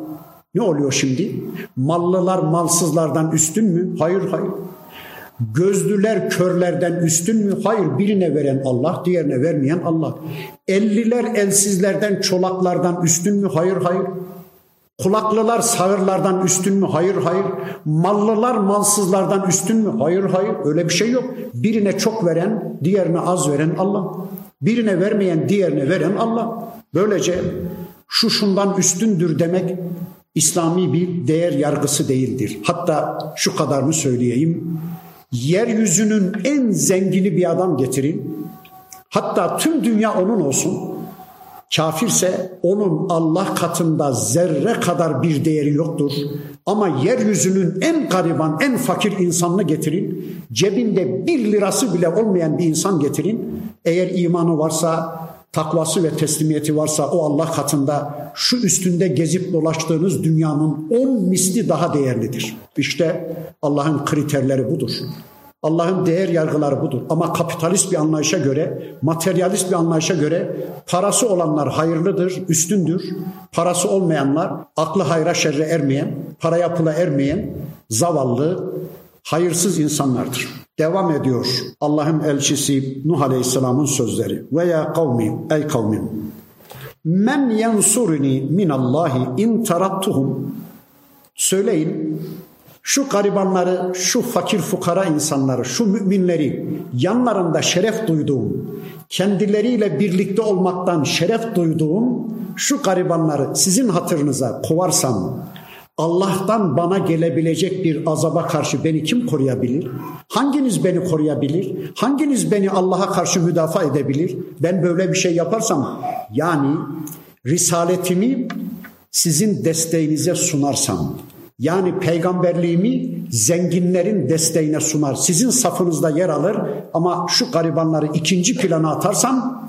Speaker 1: Ne oluyor şimdi? Mallılar malsızlardan üstün mü? Hayır hayır. Gözlüler körlerden üstün mü? Hayır birine veren Allah, diğerine vermeyen Allah. Elliler elsizlerden, çolaklardan üstün mü? Hayır hayır. Kulaklılar sağırlardan üstün mü? Hayır hayır. Mallılar malsızlardan üstün mü? Hayır hayır. Öyle bir şey yok. Birine çok veren, diğerine az veren Allah. Birine vermeyen, diğerine veren Allah. Böylece şu şundan üstündür demek İslami bir değer yargısı değildir. Hatta şu kadarını söyleyeyim. Yeryüzünün en zengini bir adam getirin. Hatta tüm dünya onun olsun. Kafirse onun Allah katında zerre kadar bir değeri yoktur. Ama yeryüzünün en gariban, en fakir insanını getirin. Cebinde bir lirası bile olmayan bir insan getirin. Eğer imanı varsa, takvası ve teslimiyeti varsa o Allah katında şu üstünde gezip dolaştığınız dünyanın on misli daha değerlidir. İşte Allah'ın kriterleri budur. Allah'ın değer yargıları budur. Ama kapitalist bir anlayışa göre, materyalist bir anlayışa göre parası olanlar hayırlıdır, üstündür. Parası olmayanlar aklı hayra şerre ermeyen, paraya pula ermeyen zavallı, hayırsız insanlardır. Devam ediyor Allah'ın elçisi Nuh Aleyhisselam'ın sözleri. Ve ya kavmi, ey kavmim. Men yansuruni minallahi in tarattuhum. Söyleyin şu garibanları, şu fakir fukara insanları, şu müminleri yanlarında şeref duyduğum, kendileriyle birlikte olmaktan şeref duyduğum şu garibanları sizin hatırınıza kovarsam Allah'tan bana gelebilecek bir azaba karşı beni kim koruyabilir? Hanginiz beni koruyabilir? Hanginiz beni Allah'a karşı müdafaa edebilir? Ben böyle bir şey yaparsam yani risaletimi sizin desteğinize sunarsam yani peygamberliğimi zenginlerin desteğine sunar. Sizin safınızda yer alır ama şu garibanları ikinci plana atarsam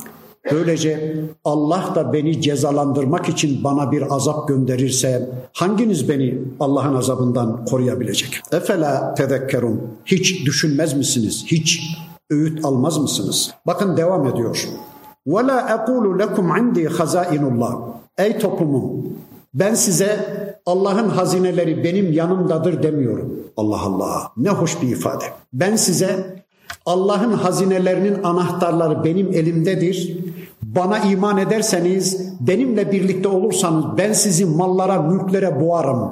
Speaker 1: böylece Allah da beni cezalandırmak için bana bir azap gönderirse hanginiz beni Allah'ın azabından koruyabilecek? Efela tedekkerun. Hiç düşünmez misiniz? Hiç öğüt almaz mısınız? Bakın devam ediyor. Ve la ekulu lekum indi hazainullah. Ey toplumum ben size Allah'ın hazineleri benim yanımdadır demiyorum. Allah Allah ne hoş bir ifade. Ben size Allah'ın hazinelerinin anahtarları benim elimdedir. Bana iman ederseniz, benimle birlikte olursanız ben sizi mallara, mülklere boğarım.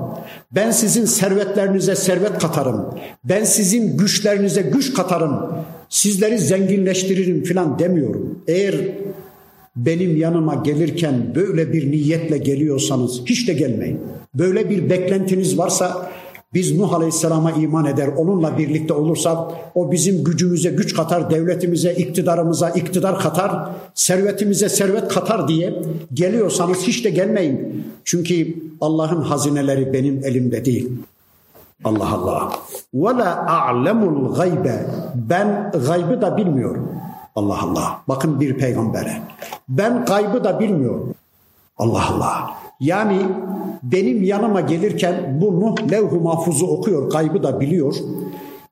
Speaker 1: Ben sizin servetlerinize servet katarım. Ben sizin güçlerinize güç katarım. Sizleri zenginleştiririm filan demiyorum. Eğer benim yanıma gelirken böyle bir niyetle geliyorsanız hiç de gelmeyin. Böyle bir beklentiniz varsa biz Nuh Aleyhisselam'a iman eder, onunla birlikte olursak o bizim gücümüze güç katar, devletimize, iktidarımıza iktidar katar, servetimize servet katar diye geliyorsanız hiç de gelmeyin. Çünkü Allah'ın hazineleri benim elimde değil. Allah Allah. Ve la a'lemul gaybe. Ben gaybı da bilmiyorum. Allah Allah. Bakın bir peygambere. Ben kaybı da bilmiyorum. Allah Allah. Yani benim yanıma gelirken bu Nuh levh-u mahfuzu okuyor, kaybı da biliyor.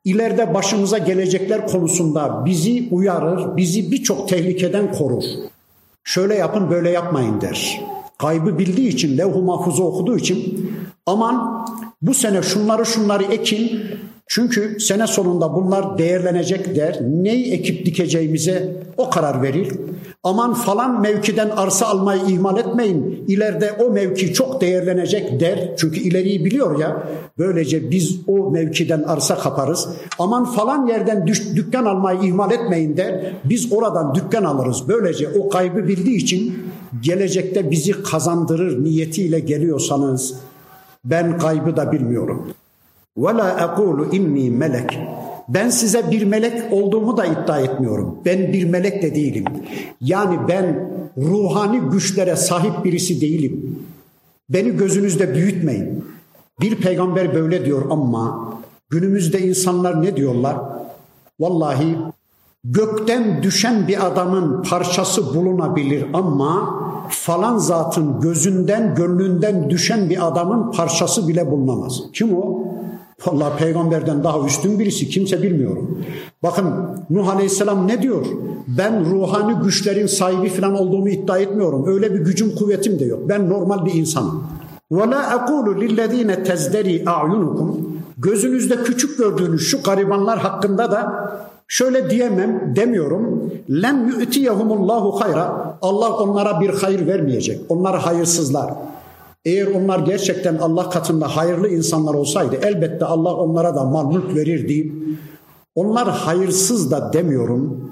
Speaker 1: İleride başımıza gelecekler konusunda bizi uyarır, bizi birçok tehlikeden korur. Şöyle yapın, böyle yapmayın der. Kaybı bildiği için, levh-u mahfuzu okuduğu için aman bu sene şunları şunları ekin, çünkü sene sonunda bunlar değerlenecek der. Neyi ekip dikeceğimize o karar verir. Aman falan mevkiden arsa almayı ihmal etmeyin. İleride o mevki çok değerlenecek der. Çünkü ileriyi biliyor ya. Böylece biz o mevkiden arsa kaparız. Aman falan yerden düş, dükkan almayı ihmal etmeyin der. Biz oradan dükkan alırız. Böylece o kaybı bildiği için gelecekte bizi kazandırır niyetiyle geliyorsanız ben kaybı da bilmiyorum. Ve la ekulu inni melek. Ben size bir melek olduğumu da iddia etmiyorum. Ben bir melek de değilim. Yani ben ruhani güçlere sahip birisi değilim. Beni gözünüzde büyütmeyin. Bir peygamber böyle diyor ama günümüzde insanlar ne diyorlar? Vallahi gökten düşen bir adamın parçası bulunabilir ama falan zatın gözünden, gönlünden düşen bir adamın parçası bile bulunamaz. Kim o? Vallahi peygamberden daha üstün birisi kimse bilmiyorum. Bakın Nuh Aleyhisselam ne diyor? Ben ruhani güçlerin sahibi falan olduğumu iddia etmiyorum. Öyle bir gücüm kuvvetim de yok. Ben normal bir insanım. وَلَا أَقُولُ لِلَّذ۪ينَ تَزْدَرِي اَعْيُنُكُمْ Gözünüzde küçük gördüğünüz şu garibanlar hakkında da şöyle diyemem demiyorum. لَنْ يُؤْتِيَهُمُ اللّٰهُ hayra. Allah onlara bir hayır vermeyecek. Onlar hayırsızlar. Eğer onlar gerçekten Allah katında hayırlı insanlar olsaydı elbette Allah onlara da mal mülk verirdi. Onlar hayırsız da demiyorum.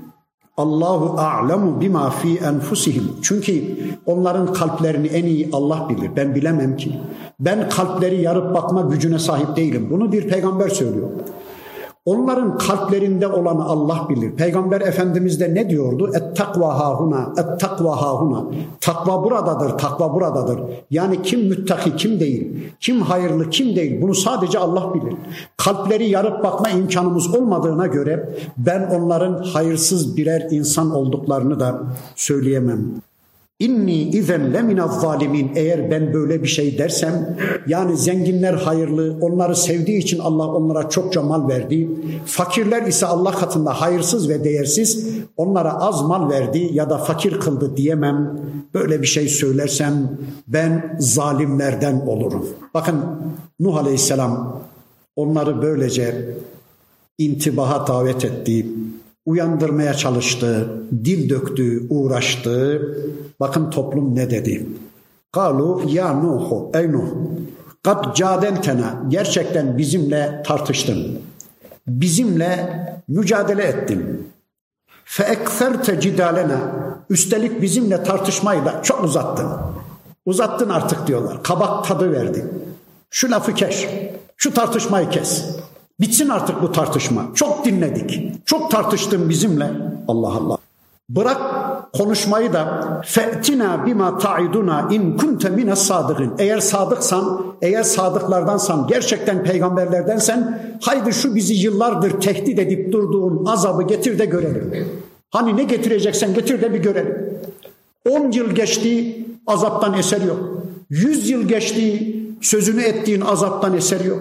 Speaker 1: Allahu a'lemu bima fi enfusihim. Çünkü onların kalplerini en iyi Allah bilir. Ben bilemem ki. Ben kalpleri yarıp bakma gücüne sahip değilim. Bunu bir peygamber söylüyor. Onların kalplerinde olanı Allah bilir. Peygamber Efendimiz de ne diyordu? Et takva hahuna, et takva hahuna. Takva buradadır, takva buradadır. Yani kim müttaki, kim değil, kim hayırlı, kim değil bunu sadece Allah bilir. Kalpleri yarıp bakma imkanımız olmadığına göre ben onların hayırsız birer insan olduklarını da söyleyemem. İnni izen lemine zalimin eğer ben böyle bir şey dersem yani zenginler hayırlı onları sevdiği için Allah onlara çokça mal verdi. Fakirler ise Allah katında hayırsız ve değersiz onlara az mal verdi ya da fakir kıldı diyemem. Böyle bir şey söylersem ben zalimlerden olurum. Bakın Nuh Aleyhisselam onları böylece intibaha davet etti uyandırmaya çalıştı, dil döktü, uğraştı. Bakın toplum ne dedi? Kalu ya Nuhu, ey Nuh, kad cadeltena, gerçekten bizimle tartıştın. Bizimle mücadele ettin. Fe ekferte cidalena, üstelik bizimle tartışmayı da çok uzattın. Uzattın artık diyorlar. Kabak tadı verdi. Şu lafı kes. Şu tartışmayı kes. Bitsin artık bu tartışma. Çok dinledik. Çok tartıştın bizimle. Allah Allah. Bırak konuşmayı da fe'tina bima ta'iduna in kunte mine sadıkın. Eğer sadıksan, eğer sadıklardansan, gerçekten peygamberlerdensen haydi şu bizi yıllardır tehdit edip durduğun azabı getir de görelim. Hani ne getireceksen getir de bir görelim. 10 yıl geçti azaptan eser yok. 100 yıl geçti sözünü ettiğin azaptan eser yok.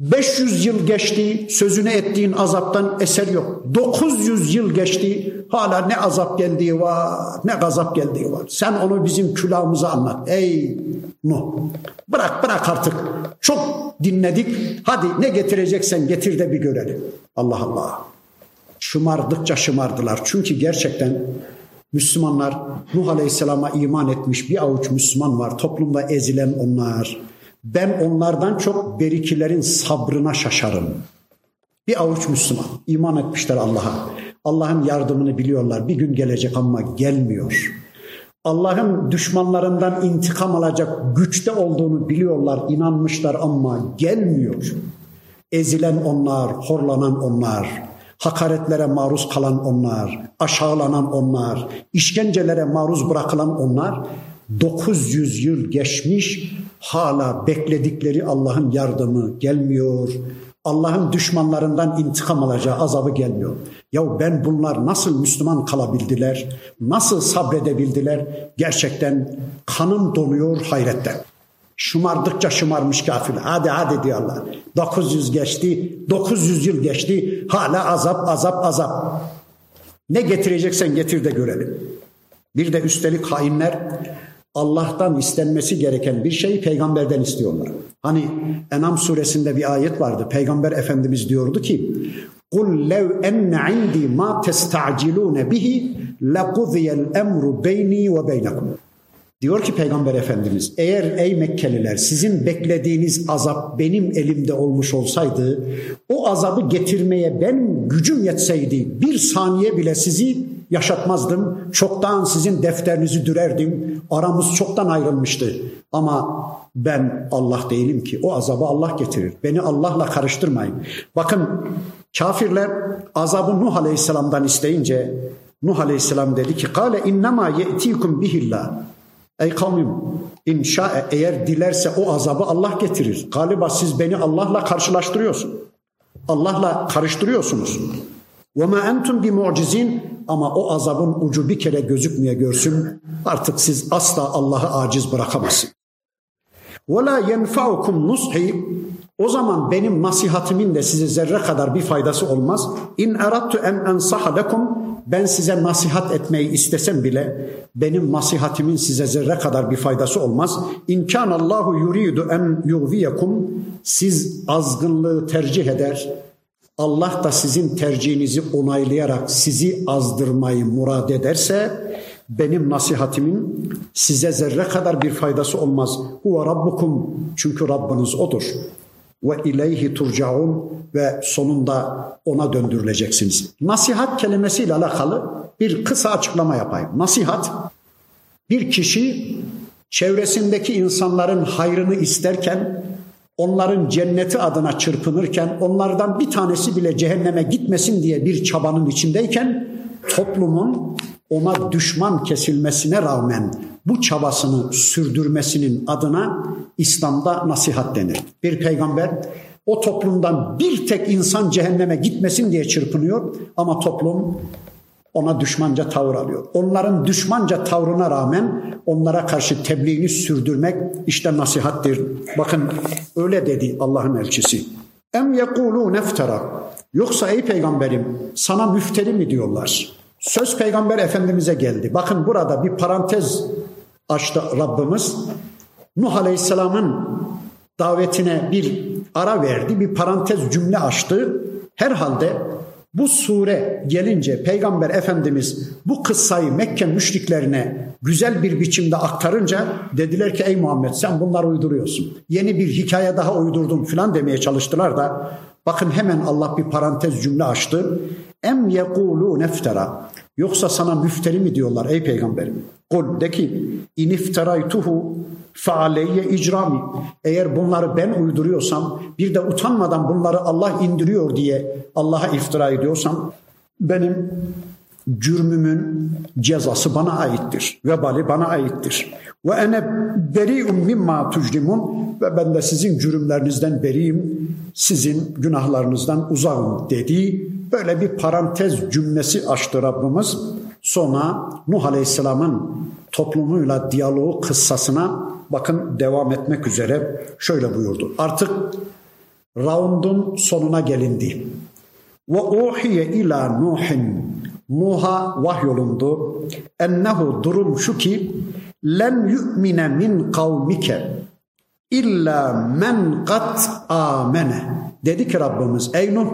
Speaker 1: 500 yıl geçti sözüne ettiğin azaptan eser yok. 900 yıl geçti hala ne azap geldiği var ne gazap geldiği var. Sen onu bizim külahımıza anlat. Ey Nuh bırak bırak artık çok dinledik hadi ne getireceksen getir de bir görelim. Allah Allah şımardıkça şımardılar çünkü gerçekten Müslümanlar Nuh Aleyhisselam'a iman etmiş bir avuç Müslüman var toplumda ezilen onlar. Ben onlardan çok berikilerin sabrına şaşarım. Bir avuç Müslüman iman etmişler Allah'a. Allah'ın yardımını biliyorlar. Bir gün gelecek ama gelmiyor. Allah'ın düşmanlarından intikam alacak güçte olduğunu biliyorlar, inanmışlar ama gelmiyor. Ezilen onlar, horlanan onlar, hakaretlere maruz kalan onlar, aşağılanan onlar, işkencelere maruz bırakılan onlar 900 yıl geçmiş hala bekledikleri Allah'ın yardımı gelmiyor. Allah'ın düşmanlarından intikam alacağı azabı gelmiyor. Ya ben bunlar nasıl Müslüman kalabildiler? Nasıl sabredebildiler? Gerçekten kanım donuyor hayretten. Şımardıkça şımarmış kafir. Hadi hadi diyorlar. 900 geçti, 900 yıl geçti. Hala azap, azap, azap. Ne getireceksen getir de görelim. Bir de üstelik hainler Allah'tan istenmesi gereken bir şeyi peygamberden istiyorlar. Hani Enam suresinde bir ayet vardı. Peygamber Efendimiz diyordu ki قُلْ لَوْ اَنَّ عِنْدِي مَا تَسْتَعْجِلُونَ بِهِ لَقُضِيَ الْاَمْرُ بَيْنِي وَبَيْنَكُمْ Diyor ki Peygamber Efendimiz eğer ey Mekkeliler sizin beklediğiniz azap benim elimde olmuş olsaydı o azabı getirmeye ben gücüm yetseydi bir saniye bile sizi yaşatmazdım. Çoktan sizin defterinizi dürerdim. Aramız çoktan ayrılmıştı. Ama ben Allah değilim ki o azabı Allah getirir. Beni Allah'la karıştırmayın. Bakın kafirler azabı Nuh Aleyhisselam'dan isteyince Nuh Aleyhisselam dedi ki kale innema ye'tikum bihillah Ey kavmim inşa eğer dilerse o azabı Allah getirir. Galiba siz beni Allah'la karşılaştırıyorsun. Allah'la karıştırıyorsunuz. Entum bi mucizin ama o azabın ucu bir kere gözükmeye görsün. Artık siz asla Allah'ı aciz bırakamazsınız. La yenfa'ukum nushi o zaman benim nasihatimin de size zerre kadar bir faydası olmaz. İn erattu en ensaha lekum ben size nasihat etmeyi istesem bile benim nasihatimin size zerre kadar bir faydası olmaz. İmkan Allahu yuridu en yuviyekum siz azgınlığı tercih eder. Allah da sizin tercihinizi onaylayarak sizi azdırmayı murad ederse benim nasihatimin size zerre kadar bir faydası olmaz. Huve rabbukum çünkü Rabbiniz odur ve ileyhi turcaun ve sonunda ona döndürüleceksiniz. Nasihat kelimesiyle alakalı bir kısa açıklama yapayım. Nasihat bir kişi çevresindeki insanların hayrını isterken onların cenneti adına çırpınırken onlardan bir tanesi bile cehenneme gitmesin diye bir çabanın içindeyken toplumun ona düşman kesilmesine rağmen bu çabasını sürdürmesinin adına İslam'da nasihat denir. Bir peygamber o toplumdan bir tek insan cehenneme gitmesin diye çırpınıyor ama toplum ona düşmanca tavır alıyor. Onların düşmanca tavrına rağmen onlara karşı tebliğini sürdürmek işte nasihattir. Bakın öyle dedi Allah'ın elçisi. Em yekulu neftara. Yoksa ey peygamberim sana müfteri mi diyorlar? Söz peygamber efendimize geldi. Bakın burada bir parantez açtı Rabbimiz. Nuh Aleyhisselam'ın davetine bir ara verdi, bir parantez cümle açtı. Herhalde bu sure gelince Peygamber Efendimiz bu kıssayı Mekke müşriklerine güzel bir biçimde aktarınca dediler ki ey Muhammed sen bunları uyduruyorsun. Yeni bir hikaye daha uydurdun filan demeye çalıştılar da bakın hemen Allah bir parantez cümle açtı. Em yekulu neftera. Yoksa sana müfteri mi diyorlar ey peygamberim? Kul de ki inifteraytuhu faaleyye icrami. Eğer bunları ben uyduruyorsam bir de utanmadan bunları Allah indiriyor diye Allah'a iftira ediyorsam benim cürmümün cezası bana aittir. Vebali bana aittir. Ve ene beri'un mimma tucrimun ve ben de sizin cürümlerinizden beriyim, sizin günahlarınızdan uzağım dedi. Böyle bir parantez cümlesi açtı Rabbimiz. Sonra Nuh Aleyhisselam'ın toplumuyla diyaloğu kıssasına bakın devam etmek üzere şöyle buyurdu. Artık raundun sonuna gelindi. Ve uhiye ila Nuhin Nuh'a vahyolundu. Ennehu durum şu ki len yu'mine min kavmike illa men kat amene. Dedi ki Rabbimiz ey Nuh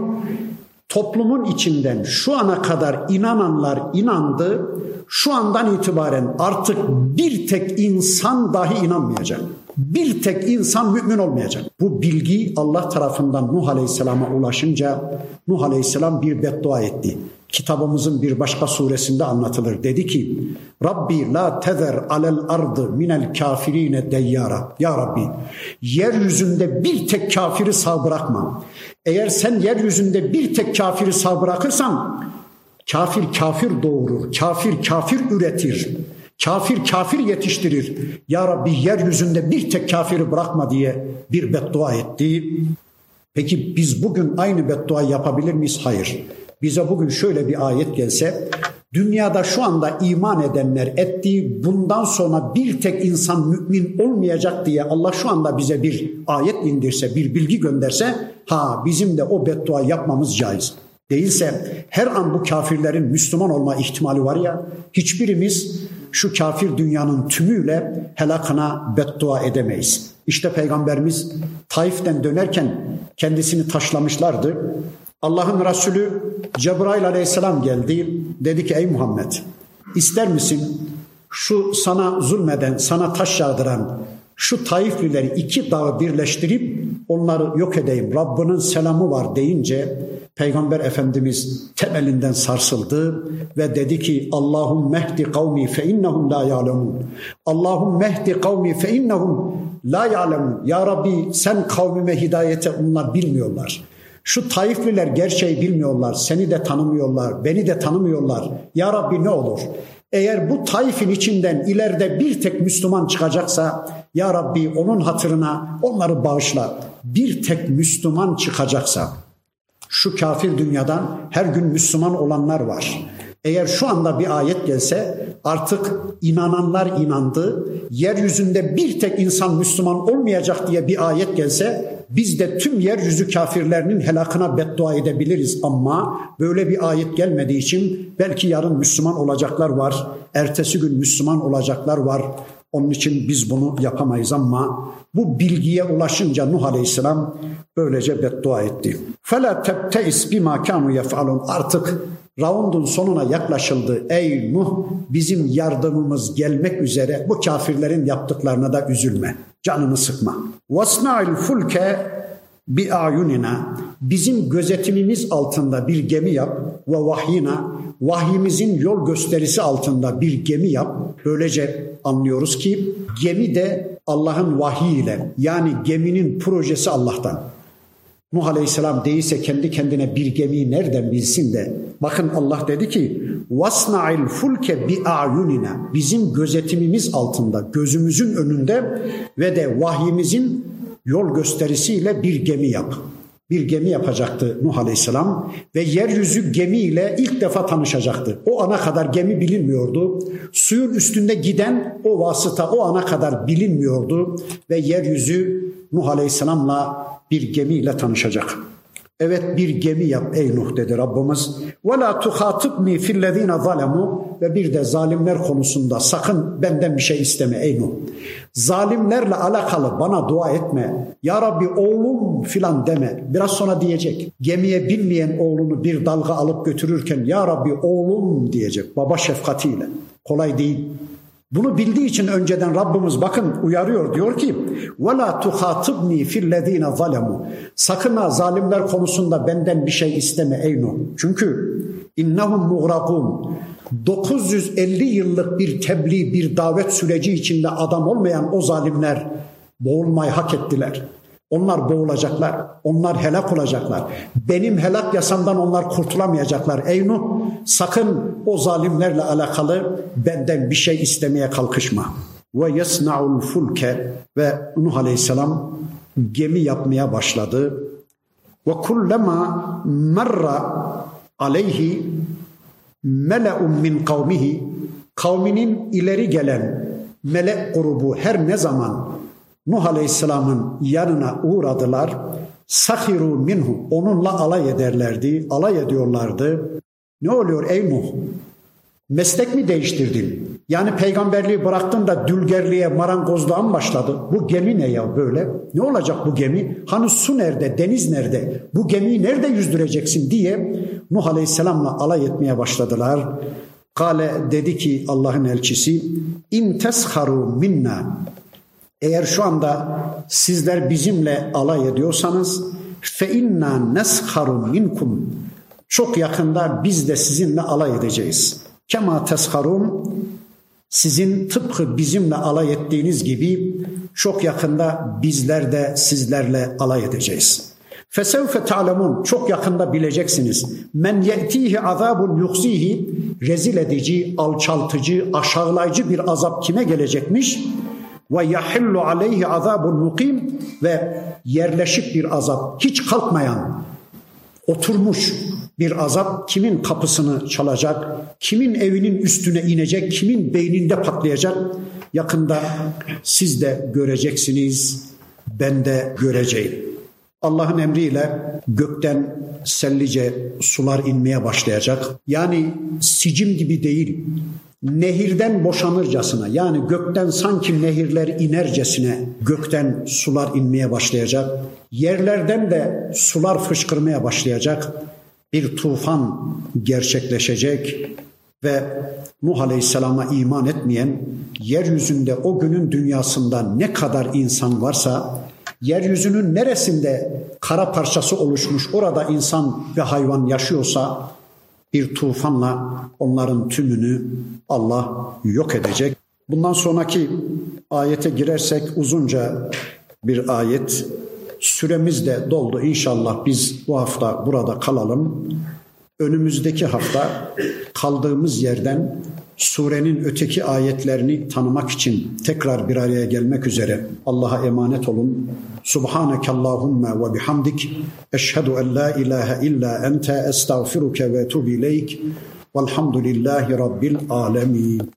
Speaker 1: toplumun içinden şu ana kadar inananlar inandı. Şu andan itibaren artık bir tek insan dahi inanmayacak. Bir tek insan mümin olmayacak. Bu bilgi Allah tarafından Nuh Aleyhisselam'a ulaşınca Nuh Aleyhisselam bir beddua etti kitabımızın bir başka suresinde anlatılır. Dedi ki Rabbi la tezer alel ardı minel kafirine deyyara. Ya Rabbi yeryüzünde bir tek kafiri sağ bırakma. Eğer sen yeryüzünde bir tek kafiri sağ bırakırsan kafir kafir doğurur. Kafir kafir üretir. Kafir kafir yetiştirir. Ya Rabbi yeryüzünde bir tek kafiri bırakma diye bir beddua etti. Peki biz bugün aynı beddua yapabilir miyiz? Hayır. bize bugün şöyle bir ayet gelse dünyada şu anda iman edenler ettiği bundan sonra bir tek insan mümin olmayacak diye Allah şu anda bize bir ayet indirse, bir bilgi gönderse ha bizim de o beddua yapmamız caiz. Değilse her an bu kafirlerin Müslüman olma ihtimali var ya hiçbirimiz şu kafir dünyanın tümüyle helakına beddua edemeyiz. İşte Peygamberimiz Taif'ten dönerken kendisini taşlamışlardı. Allah'ın Resulü Cebrail aleyhisselam geldi. Dedi ki ey Muhammed ister misin şu sana zulmeden, sana taş yağdıran şu Taiflileri iki dağı birleştirip onları yok edeyim. Rabbinin selamı var deyince Peygamber Efendimiz temelinden sarsıldı ve dedi ki Allahum mehdi kavmi fe innahum la ya'lemun. Allahum mehdi kavmi fe innahum la ya'lemun. Ya Rabbi sen kavmime hidayete onlar bilmiyorlar. Şu Taifliler gerçeği bilmiyorlar, seni de tanımıyorlar, beni de tanımıyorlar. Ya Rabbi ne olur? Eğer bu Taif'in içinden ileride bir tek Müslüman çıkacaksa Ya Rabbi onun hatırına onları bağışla. Bir tek Müslüman çıkacaksa şu kafir dünyadan her gün Müslüman olanlar var. Eğer şu anda bir ayet gelse artık inananlar inandı. Yeryüzünde bir tek insan Müslüman olmayacak diye bir ayet gelse biz de tüm yeryüzü kafirlerinin helakına beddua edebiliriz ama böyle bir ayet gelmediği için belki yarın Müslüman olacaklar var. Ertesi gün Müslüman olacaklar var. Onun için biz bunu yapamayız ama bu bilgiye ulaşınca Nuh Aleyhisselam böylece beddua etti. فَلَا تَبْتَئِسْ بِمَا كَانُوا يَفْعَلُونَ Artık raundun sonuna yaklaşıldı. Ey Nuh bizim yardımımız gelmek üzere bu kafirlerin yaptıklarına da üzülme. Canını sıkma. Vasna'il fulke bi ayunina bizim gözetimimiz altında bir gemi yap ve vahyina vahyimizin yol gösterisi altında bir gemi yap. Böylece anlıyoruz ki gemi de Allah'ın vahiy ile yani geminin projesi Allah'tan. Nuh Aleyhisselam değilse kendi kendine bir gemiyi nereden bilsin de bakın Allah dedi ki vasna'il fulke bi ayunina bizim gözetimimiz altında gözümüzün önünde ve de vahyimizin yol gösterisiyle bir gemi yap. Bir gemi yapacaktı Nuh Aleyhisselam ve yeryüzü gemiyle ilk defa tanışacaktı. O ana kadar gemi bilinmiyordu. Suyun üstünde giden o vasıta o ana kadar bilinmiyordu ve yeryüzü Nuh Aleyhisselam'la bir gemiyle tanışacak. Evet bir gemi yap ey Nuh dedi Rabbimiz. Ve la tuhatibni fillezine zalemu ve bir de zalimler konusunda sakın benden bir şey isteme ey Nuh. Zalimlerle alakalı bana dua etme. Ya Rabbi oğlum filan deme. Biraz sonra diyecek. Gemiye binmeyen oğlunu bir dalga alıp götürürken Ya Rabbi oğlum diyecek baba şefkatiyle. Kolay değil. Bunu bildiği için önceden Rabbimiz bakın uyarıyor diyor ki وَلَا تُخَاطِبْنِي فِي الَّذ۪ينَ ظَلَمُوا Sakın ha zalimler konusunda benden bir şey isteme ey Nuh. Çünkü innahum muğrakun 950 yıllık bir tebliğ, bir davet süreci içinde adam olmayan o zalimler boğulmayı hak ettiler. Onlar boğulacaklar, onlar helak olacaklar. Benim helak yasamdan onlar kurtulamayacaklar. Ey Nuh sakın o zalimlerle alakalı benden bir şey istemeye kalkışma. Ve yesna'ul fulke ve Nuh Aleyhisselam gemi yapmaya başladı. Ve kullema merra aleyhi mele'un min kavmihi kavminin ileri gelen melek grubu her ne zaman Nuh Aleyhisselam'ın yanına uğradılar. Sahiru minhu onunla alay ederlerdi, alay ediyorlardı. Ne oluyor ey Nuh? Meslek mi değiştirdin? Yani peygamberliği bıraktın da dülgerliğe, marangozluğa mı başladı? Bu gemi ne ya böyle? Ne olacak bu gemi? Hani su nerede, deniz nerede? Bu gemiyi nerede yüzdüreceksin diye Nuh Aleyhisselam'la alay etmeye başladılar. Kale dedi ki Allah'ın elçisi in tesharu minna eğer şu anda sizler bizimle alay ediyorsanız fe inna nesharu minkum çok yakında biz de sizinle alay edeceğiz. Kema tesharun sizin tıpkı bizimle alay ettiğiniz gibi çok yakında bizler de sizlerle alay edeceğiz. Fesevfe ta'lemun çok yakında bileceksiniz. Men ye'tihi azabun yuksihi rezil edici, alçaltıcı, aşağılayıcı bir azap kime gelecekmiş? Ve yahillu aleyhi azabun mukim ve yerleşik bir azap hiç kalkmayan oturmuş Bir azap kimin kapısını çalacak, kimin evinin üstüne inecek, kimin beyninde patlayacak. Yakında siz de göreceksiniz, ben de göreceğim. Allah'ın emriyle gökten sellice sular inmeye başlayacak. Yani sicim gibi değil, nehirden boşanırcasına yani gökten sanki nehirler inercesine gökten sular inmeye başlayacak. Yerlerden de sular fışkırmaya başlayacak. Bir tufan gerçekleşecek ve Nuh Aleyhisselam'a iman etmeyen yeryüzünde o günün dünyasında ne kadar insan varsa yeryüzünün neresinde kara parçası oluşmuş orada insan ve hayvan yaşıyorsa bir tufanla onların tümünü Allah yok edecek. Bundan sonraki ayete girersek uzunca bir ayet. Süremiz de doldu. İnşallah biz bu hafta burada kalalım. Önümüzdeki hafta kaldığımız yerden surenin öteki ayetlerini tanımak için tekrar bir araya gelmek üzere Allah'a emanet olun. Subhaneke Allahumma ve bihamdik. Eşhedü en la ilahe illa ente estağfiruke ve etubu ileyk. Velhamdülillahi Rabbil alemin.